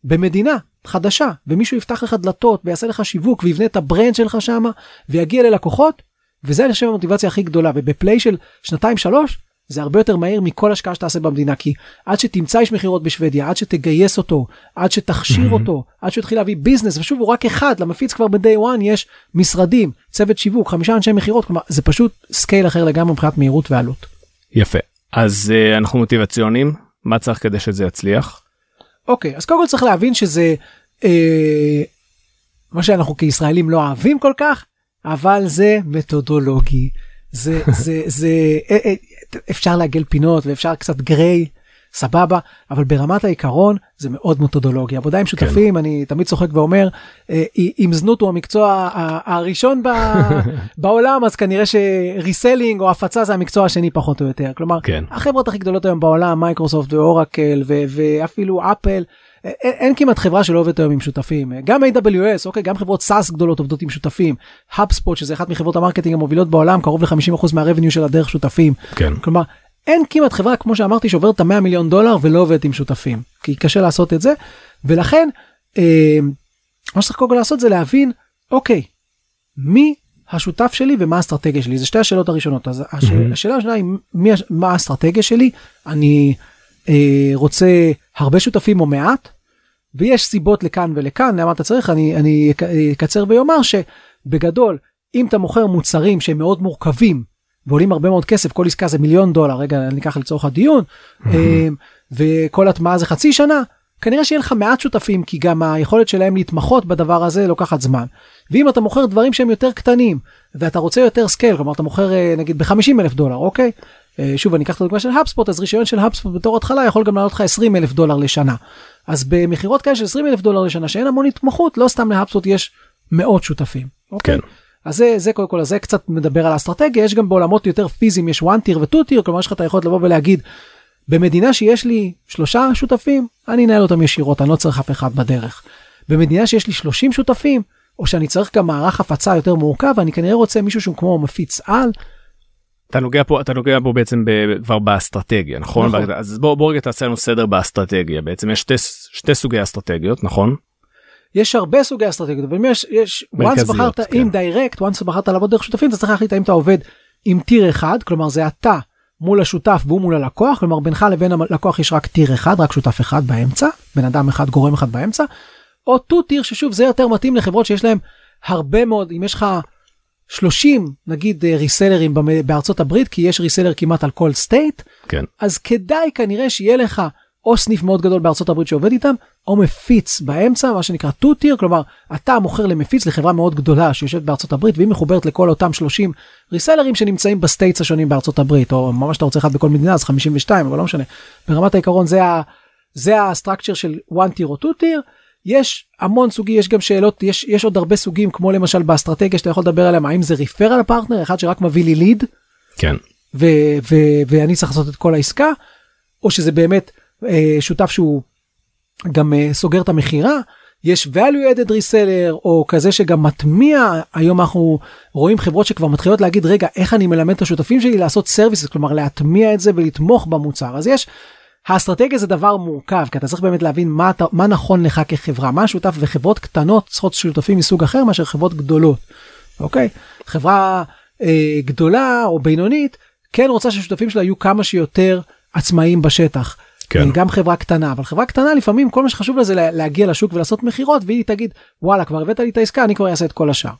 במדינה חדשה ומישהו יפתח לך דלתות ויעשה לך שיווק ויבנה את ה brand שלך שם ויגיע ללקוחות וזה אני חושב המוטיבציה הכי גדולה וב play של שנתיים שלוש זה הרבה יותר מהיר מכל השקעה שתעשה במדינה כי עד שתמצא איש מכירות בשוודיה עד שתגייס אותו עד שתכשיר mm-hmm. אותו עד שיתחיל להביא business ושוב הוא רק אחד למפיץ כבר ב-day one יש משרדים צוות שיווק חמישה אנשי מכירות כלומר זה פשוט scale אחר לגמרי מבחינת מהירות ועלות. יפה אז uh, אנחנו מוטיבציונים מה צריך כדי שזה יצליח. אוקיי אז קודם כל צריך להבין שזה אה, מה שאנחנו כישראלים לא אוהבים כל כך אבל זה מתודולוגי זה זה זה אה, אפשר לעגל פינות ואפשר קצת gray סבבה אבל ברמת העיקרון זה מאוד מתודולוגי עבודה עם שותפים כן. אני תמיד צוחק ואומר אה, אם זנות הוא המקצוע הראשון בעולם אז כנראה ש reselling או הפצה זה המקצוע השני פחות או יותר כלומר כן. החברות הכי גדולות היום בעולם מייקרוסופט ואורקל ואפילו אפל. אין, אין כמעט חברה שלא עובדת היום עם שותפים. גם AWS אוקיי גם חברות SaaS גדולות עובדות עם שותפים. HubSpot שזה אחת מחברות ה marketing המובילות בעולם קרוב ל-50% מה revenue שלה דרך שותפים. כן. כלומר אין כמעט חברה כמו שאמרתי שעוברת את ה-100 מיליון דולר ולא עובדת עם שותפים כי קשה לעשות את זה. ולכן אה, מה שצריך קודם כל לעשות זה להבין אוקיי מי השותף שלי ומה האסטרטגיה שלי? זה שתי השאלות הראשונות. אז השאלה, mm-hmm. השאלה השנייה היא מי, מה האסטרטגיה שלי? אני אה, רוצה הרבה שותפים או מעט ויש סיבות לכאן ולכאן למה אתה צריך אני אני אקצר ואומר שבגדול אם אתה מוכר מוצרים שהם מאוד מורכבים ועולים הרבה מאוד כסף כל עסקה זה מיליון דולר רגע ניקח לצורך הדיון mm-hmm. וכל הטמעה זה חצי שנה כנראה שיהיה לך מעט שותפים כי גם היכולת שלהם להתמחות בדבר הזה לוקחת זמן. ואם אתה מוכר דברים שהם יותר קטנים ואתה רוצה יותר scale כלומר אתה מוכר אה, נגיד ב-50 אלף דולר אוקיי. אה, שוב אני אקח את הדוגמה של HubSpot אז רישיון של HubSpot בתור התחלה יכול גם לעלות לך 20 אלף דולר לשנה. אז במכירות כאלה של 20 אלף דולר לשנה שאין המון התמחות לא סתם להאפספוט יש מאות שותפים. אוקיי? כן. אז זה, זה קודם כל, זה קצת מדבר על האסטרטגיה, יש גם בעולמות יותר פיזיים, יש one tier ו-2 tier, כלומר יש לך את היכולת לבוא ולהגיד, במדינה שיש לי שלושה שותפים, אני אנהל אותם ישירות, אני לא צריך אף אחד בדרך. במדינה שיש לי 30 שותפים, או שאני צריך גם מערך הפצה יותר מורכב, אני כנראה רוצה מישהו שהוא כמו מפיץ על. אתה נוגע פה אתה נוגע פה בעצם ב, כבר באסטרטגיה נכון? נכון. אז בוא בוא רגע תעשה לנו סדר באסטרטגיה בעצם יש שתי, שתי סוגי אסטרטגיות נכון? יש הרבה סוגי אסטרטגיות, אבל יש, יש, once בחרת כן. indirect, once בחרת לעבוד דרך שותפים, אתה צריך להחליט האם אתה עובד עם tier אחד, כלומר זה אתה מול השותף והוא מול הלקוח, כלומר בינך לבין הלקוח יש רק tier אחד, רק שותף אחד באמצע, בן אדם אחד, גורם אחד באמצע, או two tier ששוב זה יותר מתאים לחברות שיש להם הרבה מאוד, אם יש לך 30 נגיד אה, ריסלרים במ- בארצות הברית, כי יש reseller כמעט על כל state, כן. אז כדאי כנראה שיהיה לך או סניף מאוד גדול בארצות הברית שעובד איתם, או מפיץ באמצע, מה שנקרא two tier, כלומר, אתה מוכר למפיץ לחברה מאוד גדולה שיושבת בארצות הברית, והיא מחוברת לכל אותם 30 ריסלרים שנמצאים ב states השונים בארצות הברית, או ממש אתה רוצה אחד בכל מדינה, אז 52, אבל לא משנה. ברמת העיקרון זה, ה, זה ה structure של one tier או two tier. יש המון סוגים, יש גם שאלות, יש, יש עוד הרבה סוגים, כמו למשל באסטרטגיה שאתה יכול לדבר עליהם, האם זה referral partner, אחד שרק מביא לי ליד, כן. ו- ו- ואני צריך לעשות את כל העסקה, או שזה באמת אה, שותף שהוא גם אה, סוגר את המכירה. יש value added reseller או כזה שגם מטמיע היום אנחנו רואים חברות שכבר מתחילות להגיד רגע איך אני מלמד את השותפים שלי לעשות services כלומר להטמיע את זה ולתמוך במוצר אז יש. האסטרטגיה זה דבר מורכב כי אתה צריך באמת להבין מה, אתה, מה נכון לך כחברה מה השותף וחברות קטנות צריכות שותפים מסוג אחר מאשר חברות גדולות. אוקיי חברה אה, גדולה או בינונית כן רוצה שהשותפים שלה יהיו כמה שיותר עצמאיים בשטח. כן. אה, גם חברה קטנה אבל חברה קטנה לפעמים כל מה שחשוב לה זה לה- להגיע לשוק ולעשות מכירות והיא תגיד וואלה כבר הבאת לי את העסקה אני כבר אעשה את כל השאר.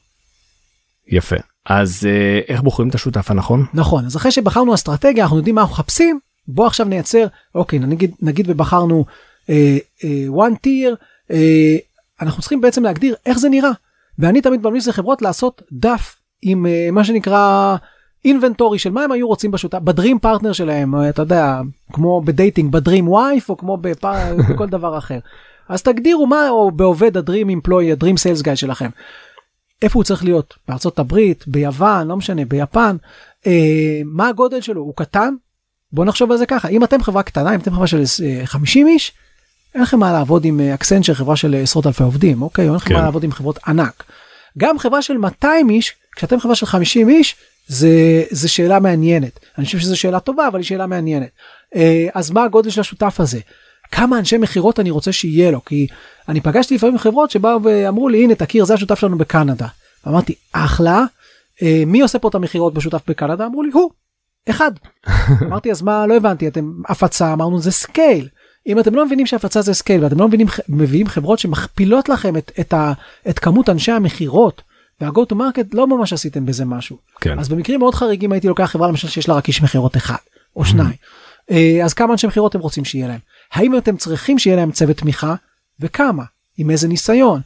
יפה אז אה, איך בוחרים את השותף הנכון? נכון אז אחרי שבחרנו אסטרטגיה אנחנו יודעים מה אנחנו מחפשים בוא עכשיו נייצר אוקיי נגיד נגיד ובחרנו אה, אה, one tier אה, אנחנו צריכים בעצם להגדיר איך זה נראה ואני תמיד ממליץ לחברות לעשות דף עם אה, מה שנקרא inventory של מה הם היו רוצים בשותף ב dream partner שלהם אה, אתה יודע כמו ב dating ב dream wife או כמו. בכל דבר אחר אז תגדירו מה או בעובד ה dream employee ה dream sales guy שלכם. איפה הוא צריך להיות בארצות הברית ביוון לא משנה ביפן אה, מה הגודל שלו הוא קטן בוא נחשוב על זה ככה אם אתם חברה קטנה אם אתם חברה של אה, 50 איש אין לכם מה לעבוד עם אקסנצ'ר חברה של אה, עשרות אלפי עובדים אוקיי אין לכם כן. מה לעבוד עם חברות ענק. גם חברה של 200 איש כשאתם חברה של 50 איש זה זה שאלה מעניינת אני חושב שזו שאלה טובה אבל היא שאלה מעניינת אה, אז מה הגודל של השותף הזה. כמה אנשי מכירות אני רוצה שיהיה לו כי אני פגשתי לפעמים חברות שבאו ואמרו לי הנה תכיר זה השותף שלנו בקנדה. אמרתי אחלה אה, מי עושה פה את המכירות בשותף בקנדה אמרו לי הוא אחד. אמרתי אז מה לא הבנתי אתם הפצה אמרנו זה scale. אם אתם לא מבינים שהפצה זה scale ואתם לא מבינים מביאים חברות שמכפילות לכם את, את, ה, את כמות אנשי המכירות וה go to market לא ממש עשיתם בזה משהו. כן. אז במקרים מאוד חריגים הייתי לוקח חברה למשל שיש לה רק איש מכירות אחד או שניים. אה, אז כמה אנשי מכירות אתם רוצים שיהיה להם? האם אתם צריכים שיהיה להם צוות תמיכה וכמה? עם איזה ניסיון?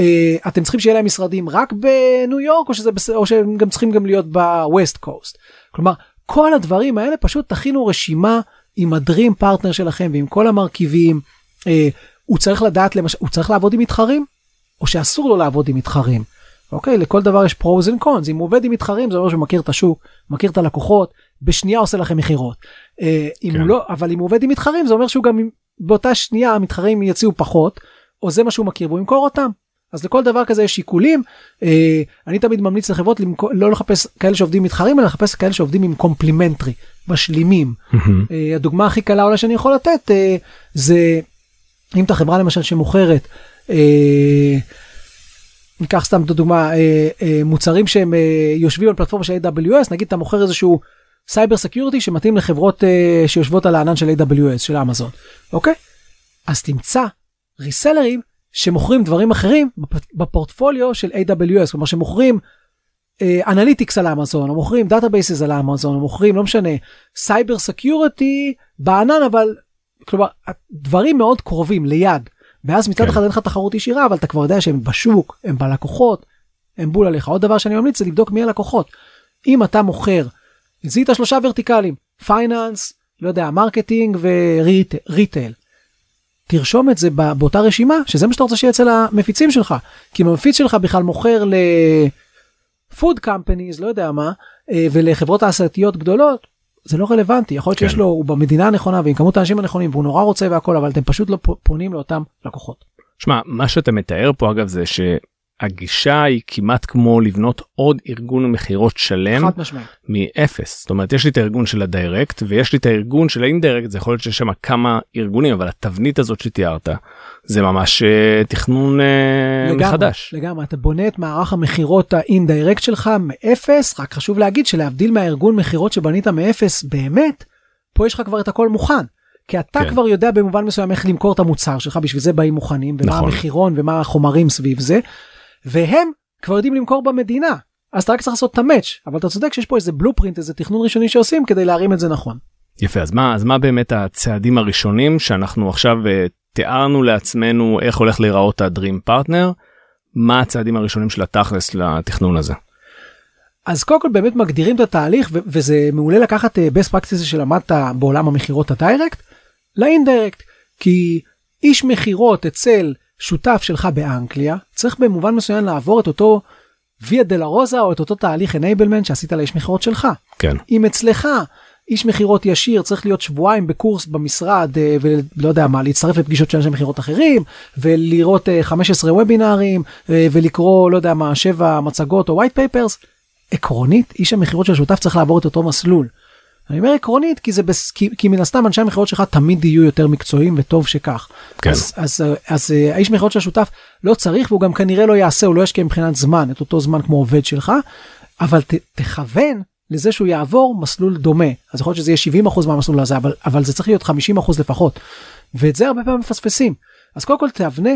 אה, אתם צריכים שיהיה להם משרדים רק בניו יורק או שזה. או שהם גם צריכים גם להיות ב West Coast. כלומר כל הדברים האלה פשוט תכינו רשימה עם ה dream partner שלכם ועם כל המרכיבים. אה, הוא צריך לדעת למשל הוא צריך לעבוד עם מתחרים או שאסור לו לעבוד עם מתחרים. אוקיי לכל דבר יש pros and cons אם הוא עובד עם מתחרים זה אומר שהוא מכיר את השוק מכיר את הלקוחות בשנייה עושה לכם מכירות. אה, כן. לא אבל אם הוא עובד עם מתחרים זה אומר שהוא גם באותה שנייה המתחרים יציעו פחות או זה מה שהוא מכיר והוא ימכור אותם. אז לכל דבר כזה יש שיקולים. אה, אני תמיד ממליץ לחברות למכור, לא לחפש כאלה שעובדים מתחרים אלא לחפש כאלה שעובדים עם complementary משלימים. אה, הדוגמה הכי קלה אולי שאני יכול לתת אה, זה אם אתה חברה למשל שמוכרת אה, ניקח סתם את הדוגמה אה, אה, מוצרים שהם אה, יושבים על פלטפורמה של AWS נגיד אתה מוכר איזשהו cyber security שמתאים לחברות אה, שיושבות על הענן של AWS של אמזון אוקיי? אז תמצא ריסלרים שמוכרים דברים אחרים בפ- בפורטפוליו של AWS כלומר שמוכרים analytics על אמזון או מוכרים databases על אמזון או מוכרים לא משנה cyber security בענן אבל כלומר דברים מאוד קרובים ליד ואז מצד כן. אחד אין לך תחרות ישירה אבל אתה כבר יודע שהם בשוק הם בלקוחות הם בול עליך עוד דבר שאני ממליץ זה לבדוק מי הלקוחות. אם אתה מוכר זיהית שלושה ורטיקלים finance לא יודע marketing ו retail. תרשום את זה בא- באותה רשימה שזה מה שאתה רוצה שיהיה אצל המפיצים שלך כי אם המפיץ שלך בכלל מוכר ל food companies לא יודע מה אה, ולחברות תעשייתיות גדולות זה לא רלוונטי יכול להיות כן. שיש לו הוא במדינה הנכונה ועם כמות האנשים הנכונים והוא נורא רוצה והכל אבל אתם פשוט לא פונים לאותם לקוחות. שמע, מה שאתה מתאר פה אגב זה שהגישה היא כמעט כמו לבנות עוד ארגון מכירות שלם. מאפס. זאת אומרת, יש לי את הארגון של ה direct ויש לי את הארגון של ה indirect, זה יכול להיות שיש שם כמה ארגונים, אבל התבנית הזאת שתיארת, זה ממש אה, תכנון אה, מחדש. לגמרי אתה בונה את מערך המכירות ה indirect שלך מאפס רק חשוב להגיד שלהבדיל מהארגון מכירות שבנית מאפס באמת פה יש לך כבר את הכל מוכן. כי אתה כן. כבר יודע במובן מסוים איך למכור את המוצר שלך בשביל זה באים מוכנים ומה נכון. המחירון ומה החומרים סביב זה. והם כבר יודעים למכור במדינה אז אתה רק צריך לעשות את המאץ' אבל אתה צודק שיש פה איזה בלופרינט איזה תכנון ראשוני שעושים כדי להרים את זה נכון. יפה, אז מה, אז מה באמת הצעדים הראשונים שאנחנו עכשיו אה, תיארנו לעצמנו איך הולך להיראות הדרים פרטנר, מה הצעדים הראשונים של התכלס לתכנון הזה? אז קודם כל באמת מגדירים את התהליך ו- וזה מעולה לקחת אה, best practices שלמדת בעולם המכירות ה direct ל indirect כי איש מכירות אצל שותף שלך באנגליה צריך במובן מסוים לעבור את אותו ויה דולורוזה או את אותו תהליך enablement שעשית לאיש מכירות שלך. כן, אם אצלך איש מכירות ישיר צריך להיות שבועיים בקורס במשרד אה, ולא יודע מה להצטרף לפגישות של אנשי מכירות אחרים ולראות אה, 15 וובינארים אה, ולקרוא לא יודע מה 7 מצגות או white papers עקרונית איש המכירות של השותף צריך לעבור את אותו מסלול. אני אומר עקרונית כי זה בס... כי, כי מן הסתם אנשי המכירות שלך תמיד יהיו יותר מקצועיים וטוב שכך. כן. אז, אז, אז, אז אה, האיש מכירות של השותף לא צריך והוא גם כנראה לא יעשה הוא לא ישקיע מבחינת זמן את אותו זמן כמו עובד שלך אבל ת, תכוון לזה שהוא יעבור מסלול דומה. אז יכול להיות שזה יהיה 70% מהמסלול הזה אבל אבל זה צריך להיות 50% לפחות. ואת זה הרבה פעמים מפספסים. אז קודם כל תאבנה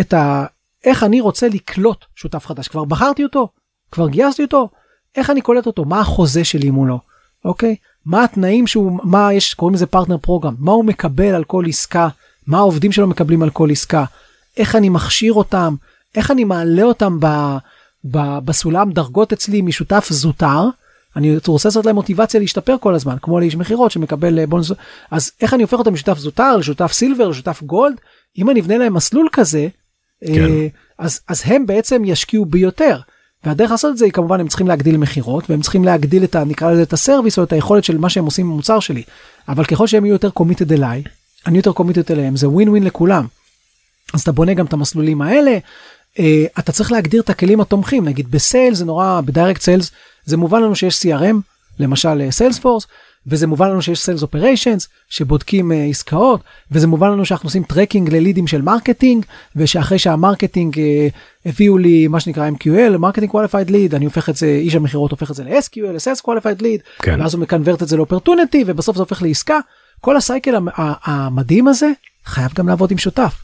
את ה... איך אני רוצה לקלוט שותף חדש. כבר בחרתי אותו? כבר גייסתי אותו? איך אני קולט אותו? מה החוזה שלי מולו? אוקיי מה התנאים שהוא מה יש קוראים לזה partner program מה הוא מקבל על כל עסקה מה העובדים שלו מקבלים על כל עסקה איך אני מכשיר אותם איך אני מעלה אותם ב, ב, בסולם דרגות אצלי משותף זוטר. אני רוצה לעשות להם מוטיבציה להשתפר כל הזמן כמו לאיש מכירות שמקבל אה, בונוס אז איך אני הופך אותם משותף זוטר לשותף silver לשותף gold אם אני אבנה להם מסלול כזה כן. אה, אז אז הם בעצם ישקיעו ביותר. והדרך לעשות את זה היא כמובן הם צריכים להגדיל מכירות והם צריכים להגדיל את ה... נקרא לזה את ה service או את היכולת של מה שהם עושים במוצר שלי. אבל ככל שהם יהיו יותר committed אליי, אני יותר committed אליהם, זה ווין ווין לכולם. אז אתה בונה גם את המסלולים האלה, אה, אתה צריך להגדיר את הכלים התומכים, נגיד ב sales זה נורא, ב direct sales זה מובן לנו שיש CRM, למשל סיילספורס, וזה מובן לנו שיש sales operations שבודקים אה, עסקאות וזה מובן לנו שאנחנו עושים tracking ללידים של marketing ושאחרי שה marketing אה, הביאו לי מה שנקרא MQL marketing qualified lead אני הופך את זה איש המכירות הופך את זה ל-SQL ל-Sales qualified lead כן. ואז הוא מקנוורט את זה ל opportunity ובסוף זה הופך לעסקה כל ה cycle המדהים הזה חייב גם לעבוד עם שותף.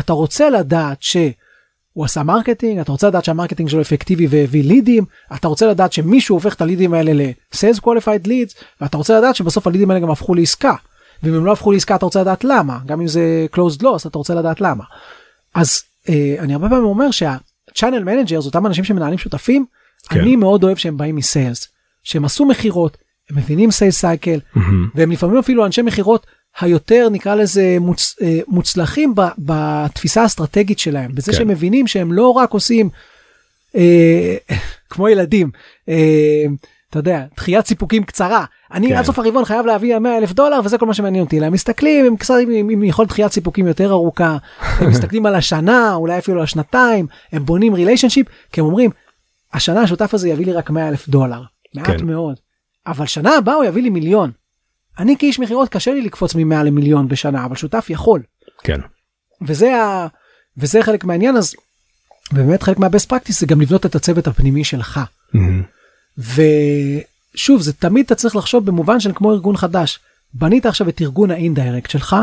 אתה רוצה לדעת שהוא עשה marketing, אתה רוצה לדעת שה marketing שלו אפקטיבי והביא לידים, אתה רוצה לדעת שמישהו הופך את הלידים האלה ל-Sales Qualified Leads, ואתה רוצה לדעת שבסוף הלידים האלה גם הפכו לעסקה. ואם הם לא הפכו לעסקה אתה רוצה לדעת למה, גם אם זה closed loss אתה רוצה לדעת למה. אז אה, אני הרבה פעמים אומר שה-channel managers, אותם אנשים שמנהלים שותפים, כן. אני מאוד אוהב שהם באים מסיילס, שהם עשו מכירות, הם מבינים סיילס סייקל, מהמם. והם לפעמים אפילו אנשי מכירות היותר נקרא לזה מוצ, אה, מוצלחים ב, בתפיסה האסטרטגית שלהם בזה כן. שהם מבינים שהם לא רק עושים אה, כמו ילדים אה, אתה יודע דחיית סיפוקים קצרה אני כן. עד סוף הרבעון חייב להביא 100 אלף דולר וזה כל מה שמעניין אותי הם מסתכלים הם קצת עם, עם יכולת דחיית סיפוקים יותר ארוכה הם מסתכלים על השנה אולי אפילו על השנתיים הם בונים ריליישנשיפ כי הם אומרים השנה השותף הזה יביא לי רק 100 אלף דולר מעט כן. מאוד אבל שנה הבאה הוא יביא לי מיליון. אני כאיש מכירות קשה לי לקפוץ מ-100 למיליון בשנה אבל שותף יכול. כן. וזה ה... וזה חלק מהעניין אז באמת חלק מה best practice זה גם לבנות את הצוות הפנימי שלך. מהמם. ושוב זה תמיד אתה צריך לחשוב במובן של כמו ארגון חדש. בנית עכשיו את ארגון ה indirect שלך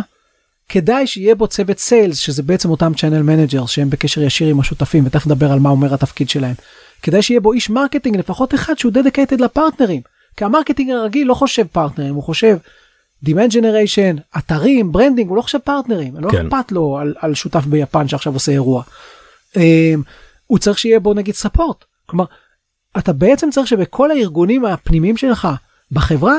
כדאי שיהיה בו צוות sales שזה בעצם אותם channel manager שהם בקשר ישיר עם השותפים ותכף נדבר על מה אומר התפקיד שלהם. כדאי שיהיה בו איש marketing לפחות אחד שהוא dedicated לפרטנרים כי ה marketing הרגיל לא חושב פרטנרים הוא חושב demand generation, אתרים, branding, הוא לא חושב פרטנרים, לא כן. אכפת לו על, על שותף ביפן שעכשיו עושה אירוע. אה, הוא צריך שיהיה בו נגיד support. כלומר, אתה בעצם צריך שבכל הארגונים הפנימיים שלך בחברה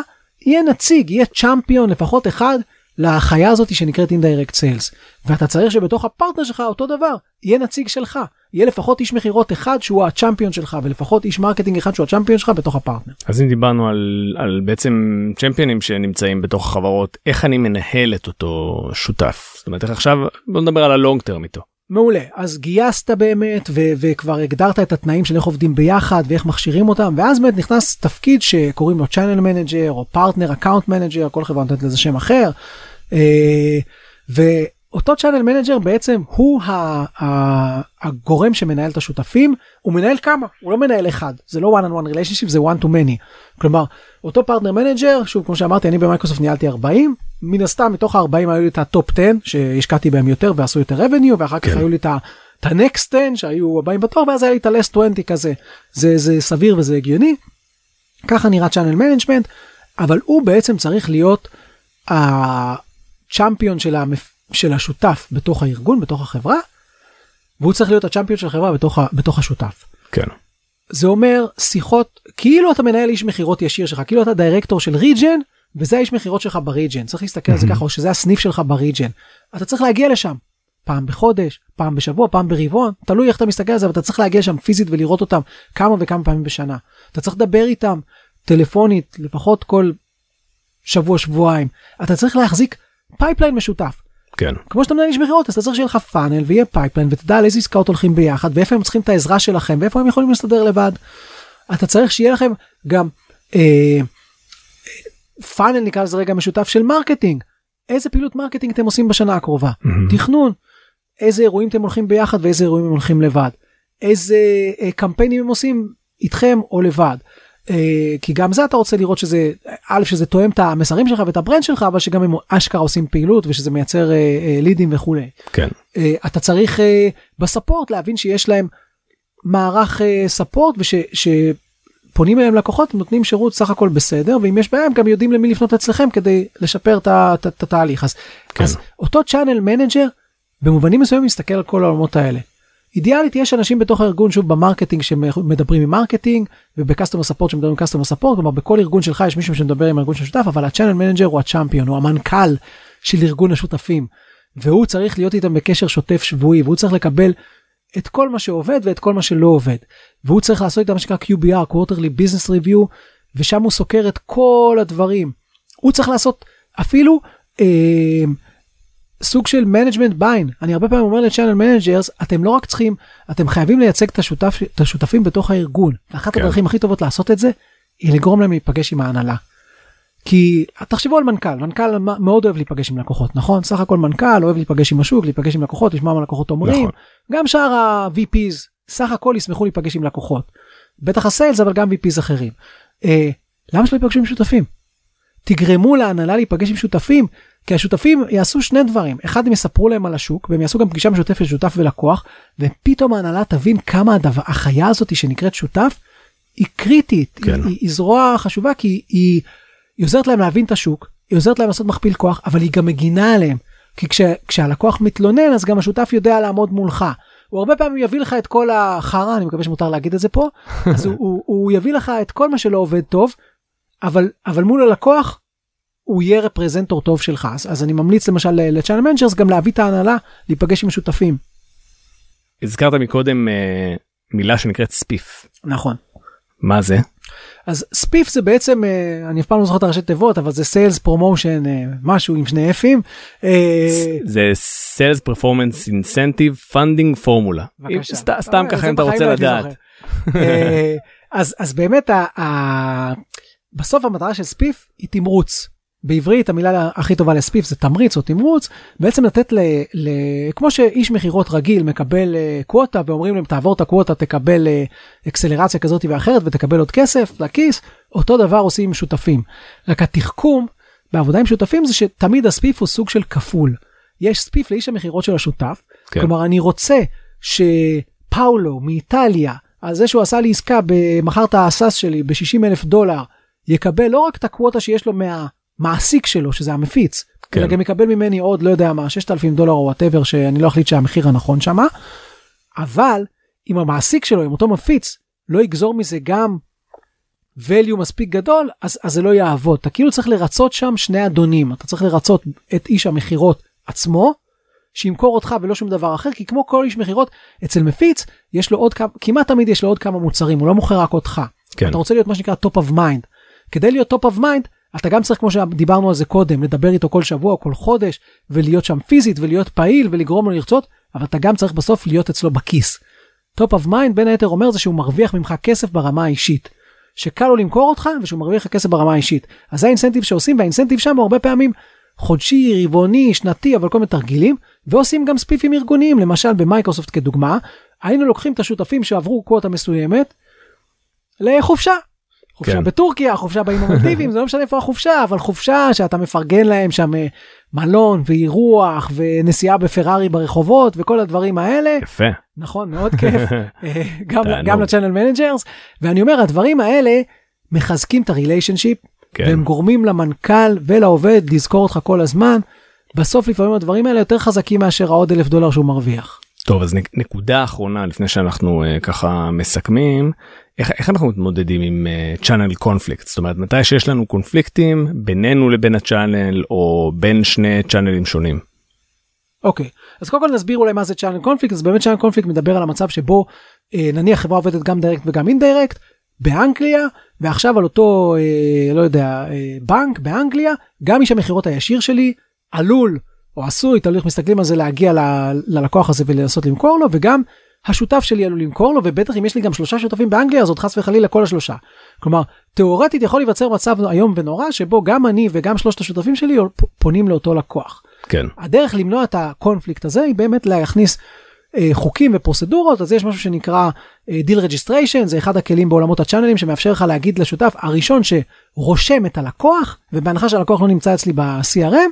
יהיה נציג, יהיה champion לפחות אחד לחיה הזאת שנקראת indirect sales. ואתה צריך שבתוך הפרטנר שלך אותו דבר, יהיה נציג שלך, יהיה לפחות איש מכירות אחד שהוא ה champion שלך ולפחות איש marketing אחד שהוא ה champion שלך בתוך הפרטנר. אז אם דיברנו על, על בעצם צ'מפיונים שנמצאים בתוך החברות, איך אני מנהל את אותו שותף? זאת אומרת, איך עכשיו, בוא נדבר על הלונג טרם איתו. מעולה אז גייסת באמת ו- וכבר הגדרת את התנאים של איך עובדים ביחד ואיך מכשירים אותם ואז באמת נכנס תפקיד שקוראים לו channel manager או partner account manager כל חברה נותנת לזה שם אחר. אה, ואותו channel manager בעצם הוא ה- ה- הגורם שמנהל את השותפים הוא מנהל כמה הוא לא מנהל אחד זה לא one on one relationship זה one to many כלומר אותו partner manager שוב כמו שאמרתי אני במייקרוסופט ניהלתי 40 מן הסתם מתוך ה-40 היו לי את ה top 10 שהשקעתי בהם יותר ועשו יותר revenue ואחר כך כן. היו לי את ה-next 10 שהיו הבאים בתור ואז היה לי את ה- last 20 כזה זה זה סביר וזה הגיוני. ככה נראה channel management אבל הוא בעצם צריך להיות ה champion של, המפ... של השותף בתוך הארגון בתוך החברה. והוא צריך להיות ה champion של החברה בתוך, ה... בתוך השותף. כן. זה אומר שיחות כאילו אתה מנהל איש מכירות ישיר שלך כאילו אתה דירקטור של region וזה האיש מכירות שלך ב region צריך להסתכל על זה ככה או שזה הסניף שלך ב region. אתה צריך להגיע לשם פעם בחודש פעם בשבוע פעם ברבעון תלוי איך אתה מסתכל על זה אבל אתה צריך להגיע שם פיזית ולראות אותם כמה וכמה פעמים בשנה. אתה צריך לדבר איתם טלפונית לפחות כל שבוע שבועיים אתה צריך להחזיק pipeline משותף. כן. כמו שאתה מנהל איש מכירות אז אתה צריך שיהיה לך funnel ויהיה pipeline ותדע על איזה עסקאות הולכים ביחד ואיפה הם צריכים את העזרה שלכם ואיפה הם יכולים להסתדר לבד. אתה צריך שיהיה לכם גם אה, funnel נקרא לזה רגע משותף של marketing. איזה פעילות marketing אתם עושים בשנה הקרובה מהמם. תכנון איזה אירועים אתם הולכים ביחד ואיזה אירועים הם הולכים לבד איזה אה, קמפיינים הם עושים איתכם או לבד. אה, כי גם זה אתה רוצה לראות שזה א' שזה תואם את המסרים שלך ואת ה brand שלך אבל שגם הם אשכרה עושים פעילות ושזה מייצר אה, אה, לידים וכולי. כן. אה, אתה צריך אה, ב support להבין שיש להם מערך אה, support ושפונים אליהם לקוחות נותנים שירות סך הכל בסדר ואם יש בעיה הם גם יודעים למי לפנות אצלכם כדי לשפר את התהליך אז, כן. אז אותו channel manager במובנים מסוימים מסתכל על כל העולמות האלה. אידיאלית יש אנשים בתוך הארגון שוב ב marketing שמדברים עם marketing וב customer support שמדברים עם customer support כלומר בכל ארגון שלך יש מישהו שמדבר עם הארגון של השותף אבל ה channel manager הוא ה champion הוא המנכ"ל של ארגון השותפים. והוא צריך להיות איתם בקשר שוטף שבועי והוא צריך לקבל את כל מה שעובד ואת כל מה שלא עובד. והוא צריך לעשות איתם מה שנקרא QBR quarterly business review ושם הוא סוקר את כל הדברים. הוא צריך לעשות אפילו אה, סוג של management buy-in אני הרבה פעמים אומר ל channel managers אתם לא רק צריכים אתם חייבים לייצג את, השותף, את השותפים בתוך הארגון ואחת כן. הדרכים הכי טובות לעשות את זה היא לגרום להם להיפגש עם ההנהלה. כי תחשבו על מנכ"ל מנכ"ל מאוד אוהב להיפגש עם לקוחות נכון סך הכל מנכ"ל אוהב להיפגש עם השוק להיפגש עם לקוחות לשמוע מה לקוחות אומרים נכון. גם שאר ה-VPs סך הכל ישמחו להיפגש עם לקוחות. בטח הסיילס אבל גם VPs אחרים. אה, למה שלא ייפגשו עם שותפים? תגרמו להנהלה להיפגש עם שותפים כי השותפים יעשו שני דברים אחד הם יספרו להם על השוק והם יעשו גם פגישה משותפת שותף ולקוח ופתאום ההנהלה תבין כמה הדבר, החיה הזאת שנקראת שותף היא קריטית כן. היא, היא זרוע חשובה כי היא, היא עוזרת להם להבין את השוק היא עוזרת להם לעשות מכפיל כוח אבל היא גם מגינה עליהם כי כש, כשהלקוח מתלונן אז גם השותף יודע לעמוד מולך. הוא הרבה פעמים יביא לך את כל החרא אני מקווה שמותר להגיד את זה פה אז הוא, הוא, הוא יביא לך את כל מה שלא עובד טוב אבל אבל מול הלקוח הוא יהיה representor טוב שלך אז, אז אני ממליץ למשל ל channel managers גם להביא את ההנהלה להיפגש עם השותפים. הזכרת מקודם אה, מילה שנקראת SPIFF. נכון. מה זה? אז SPIFF זה בעצם אה, אני אף פעם לא זוכר את הראשי תיבות אבל זה sales promotion משהו עם שני אפים. אה, זה Sales Performance Incentive Funding Formula. בבקשה. סת- סתם אה, ככה אם אתה רוצה לא לדעת. אה, אז אז באמת ה- ה- בסוף המטרה של SPIFF היא תמרוץ. בעברית המילה הכי טובה ל SPIFF זה תמריץ או תמרוץ בעצם לתת ל... ל כמו שאיש מכירות רגיל מקבל אה, קווטה ואומרים להם תעבור את הקווטה תקבל אה, אקסלרציה כזאת ואחרת ותקבל עוד כסף לכיס אותו דבר עושים עם שותפים. רק התחכום בעבודה עם שותפים זה שתמיד הספיף הוא סוג של כפול. יש ספיף לאיש המכירות של השותף כן. כלומר אני רוצה שפאולו מאיטליה על זה שהוא עשה לי עסקה במכר את הסאס שלי ב-60 אלף דולר יקבל לא רק את הקווטה שיש לו מה... המעסיק שלו שזה המפיץ, כן. אלא גם יקבל ממני עוד לא יודע מה 6,000 דולר או whatever שאני לא אחליט שהמחיר הנכון שמה. אבל אם המעסיק שלו, אם אותו מפיץ, לא יגזור מזה גם value מספיק גדול, אז, אז זה לא יעבוד. אתה כאילו צריך לרצות שם שני אדונים. אתה צריך לרצות את איש המכירות עצמו, שימכור אותך ולא שום דבר אחר, כי כמו כל איש מכירות, אצל מפיץ, יש לו עוד כמה, כמעט תמיד יש לו עוד כמה מוצרים, הוא לא מוכר רק אותך. כן. אתה רוצה להיות מה שנקרא top of mind. כדי להיות top of mind, אתה גם צריך, כמו שדיברנו על זה קודם, לדבר איתו כל שבוע כל חודש, ולהיות שם פיזית ולהיות פעיל ולגרום לו לרצות, אבל אתה גם צריך בסוף להיות אצלו בכיס. top of mind בין היתר אומר זה שהוא מרוויח ממך כסף ברמה האישית. שקל לו למכור אותך ושהוא מרוויח לך כסף ברמה האישית. אז זה האינסנטיב שעושים והאינסנטיב שם הוא הרבה פעמים חודשי, רבעוני, שנתי, אבל כל מיני תרגילים, ועושים גם ספיפים ארגוניים, למשל במייקרוסופט כדוגמה, היינו לוקחים את השותפים שעברו quota מסוימת לחופשה. חופשה כן. בטורקיה, חופשה באיים המלדיבים, זה לא משנה איפה החופשה, אבל חופשה שאתה מפרגן להם שם אה, מלון ואירוח ונסיעה בפרארי ברחובות וכל הדברים האלה. יפה. נכון, מאוד כיף. אה, גם. גם ל channel managers, ואני אומר, הדברים האלה מחזקים את ה relationship, כן. והם גורמים למנכ"ל ולעובד לזכור אותך כל הזמן. בסוף לפעמים הדברים האלה יותר חזקים מאשר העוד אלף דולר שהוא מרוויח. טוב אז נק- נקודה אחרונה לפני שאנחנו אה, ככה מסכמים איך, איך אנחנו מתמודדים עם channel conflict זאת אומרת מתי שיש לנו קונפליקטים בינינו לבין ה channel או בין שני צ'אנלים שונים. אוקיי, אז קודם כל נסביר אולי מה זה channel conflict, אז באמת channel conflict מדבר על המצב שבו אה, נניח חברה עובדת גם direct וגם indirect באנגליה, ועכשיו על אותו, אה, לא יודע, אה, בנק באנגליה, גם איש המכירות הישיר שלי עלול או עשוי, תלוי איך מסתכלים על זה, להגיע ל- ללקוח הזה ולנסות למכור לו, וגם השותף שלי עלול למכור לו, ובטח אם יש לי גם שלושה שותפים באנגליה, אז עוד חס וחלילה כל השלושה. כלומר, תאורטית יכול להיווצר מצב איום ונורא, שבו גם אני וגם שלושת השותפים שלי פונים לאותו לקוח. כן הדרך למנוע את הקונפליקט הזה היא באמת להכניס אה, חוקים ופרוצדורות אז יש משהו שנקרא deal registration זה אחד הכלים בעולמות הצ'אנלים שמאפשר לך להגיד לשותף הראשון שרושם את הלקוח ובהנחה שהלקוח לא נמצא אצלי ב-CRM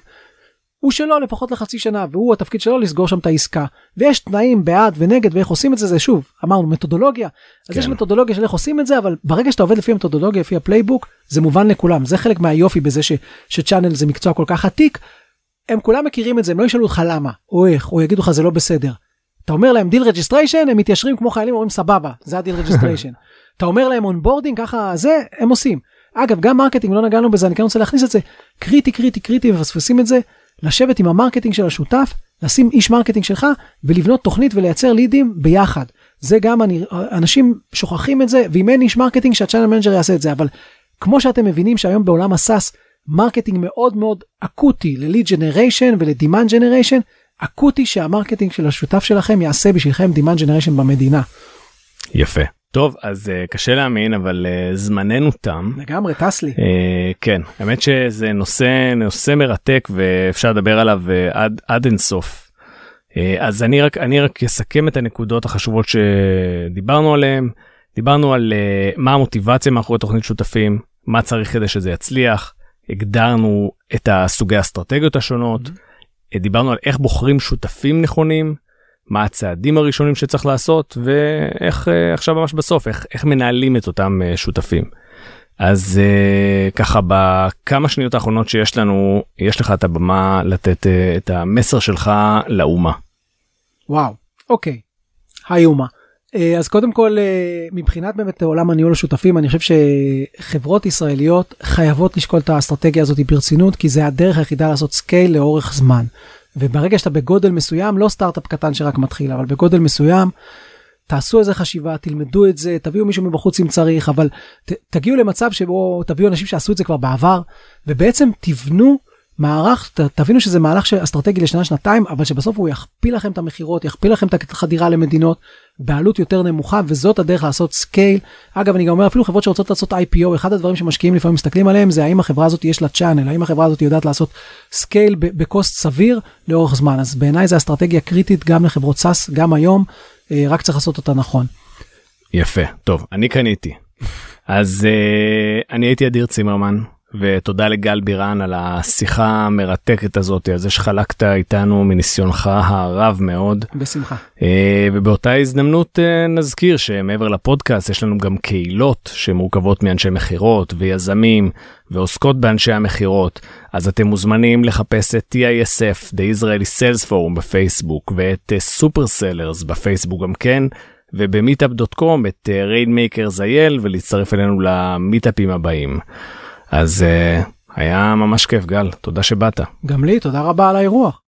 הוא שלו לפחות לחצי שנה והוא התפקיד שלו לסגור שם את העסקה ויש תנאים בעד ונגד ואיך עושים את זה זה שוב אמרנו מתודולוגיה אז כן. יש מתודולוגיה של איך עושים את זה אבל ברגע שאתה עובד לפי המתודולוגיה לפי ה playbook זה מובן לכולם זה חלק מהיופי בזה ש- ש channel זה מקצוע כל כך עתיק הם כולם מכירים את זה, הם לא ישאלו אותך למה, או איך, או יגידו לך זה לא בסדר. אתה אומר להם deal registration, הם מתיישרים כמו חיילים, אומרים סבבה, זה ה deal registration. אתה אומר להם onboarding, ככה זה, הם עושים. אגב, גם marketing, לא נגענו בזה, אני כן רוצה להכניס את זה, קריטי, קריטי, קריטי, מפספסים את זה, לשבת עם ה marketing של השותף, לשים איש marketing שלך, ולבנות תוכנית ולייצר לידים ביחד. זה גם, אני, אנשים שוכחים את זה, ואם אין איש marketing, שה channel manager יעשה את זה, אבל כמו שאתם מבינים שהיום בעולם ה SaaS, marketing מאוד מאוד אקוטי ל lead generation ול demand generation, אקוטי שה marketing של השותף שלכם יעשה בשבילכם demand generation במדינה. יפה טוב אז uh, קשה להאמין אבל uh, זמננו תם. לגמרי, טס לי. Uh, כן האמת שזה נושא נושא מרתק ואפשר לדבר עליו uh, עד עד אינסוף. Uh, אז אני רק אני רק אסכם את הנקודות החשובות שדיברנו עליהן. דיברנו על uh, מה המוטיבציה מאחורי תוכנית שותפים מה צריך כדי שזה יצליח הגדרנו את הסוגי האסטרטגיות השונות uh, דיברנו על איך בוחרים שותפים נכונים מה הצעדים הראשונים שצריך לעשות ואיך אה, עכשיו ממש בסוף איך איך מנהלים את אותם אה, שותפים. אז אה, ככה בכמה שניות האחרונות שיש לנו יש לך את הבמה לתת את המסר שלך לאומה. וואו, אוקיי. היי אומה. אה, אז קודם כל אה, מבחינת באמת עולם הניהול השותפים אני חושב שחברות ישראליות חייבות לשקול את האסטרטגיה הזאת ברצינות כי זה הדרך היחידה לעשות scale לאורך זמן. וברגע שאתה בגודל מסוים לא סטארט-אפ קטן שרק מתחיל אבל בגודל מסוים תעשו איזה חשיבה תלמדו את זה תביאו מישהו מבחוץ אם צריך אבל ת, תגיעו למצב שבו תביאו אנשים שעשו את זה כבר בעבר ובעצם תבנו מערך ת, תבינו שזה מהלך אסטרטגי לשנה שנתיים אבל שבסוף הוא יכפיל לכם את המכירות יכפיל לכם את החדירה למדינות בעלות יותר נמוכה וזאת הדרך לעשות scale. אגב אני גם אומר אפילו חברות שרוצות לעשות IPO אחד הדברים שמשקיעים לפעמים מסתכלים עליהם זה האם החברה הזאת יש לה channel האם החברה הזאת יודעת לעשות scale ב cost סביר לאורך זמן. אז בעיניי זה אסטרטגיה קריטית גם לחברות SaaS גם היום אה, רק צריך לעשות אותה נכון. יפה. טוב אני קניתי. אז אה, אני הייתי אדיר צימרמן ותודה לגל בירן על השיחה המרתקת הזאת, על זה שחלקת איתנו מניסיונך הרב מאוד. בשמחה. אה, ובאותה הזדמנות אה, נזכיר שמעבר לפודקאסט יש לנו גם קהילות שמורכבות מאנשי מכירות ויזמים ועוסקות באנשי המכירות, אז אתם מוזמנים לחפש את TISF, The Israeli Sales Forum בפייסבוק, ואת Super אה, Sellers בפייסבוק גם כן, וב Meetup.com את Rainmakers IL, ולהצטרף אלינו למיטאפים הבאים. אז אה, היה ממש כיף גל, תודה שבאת. גם לי, תודה רבה על האירוח.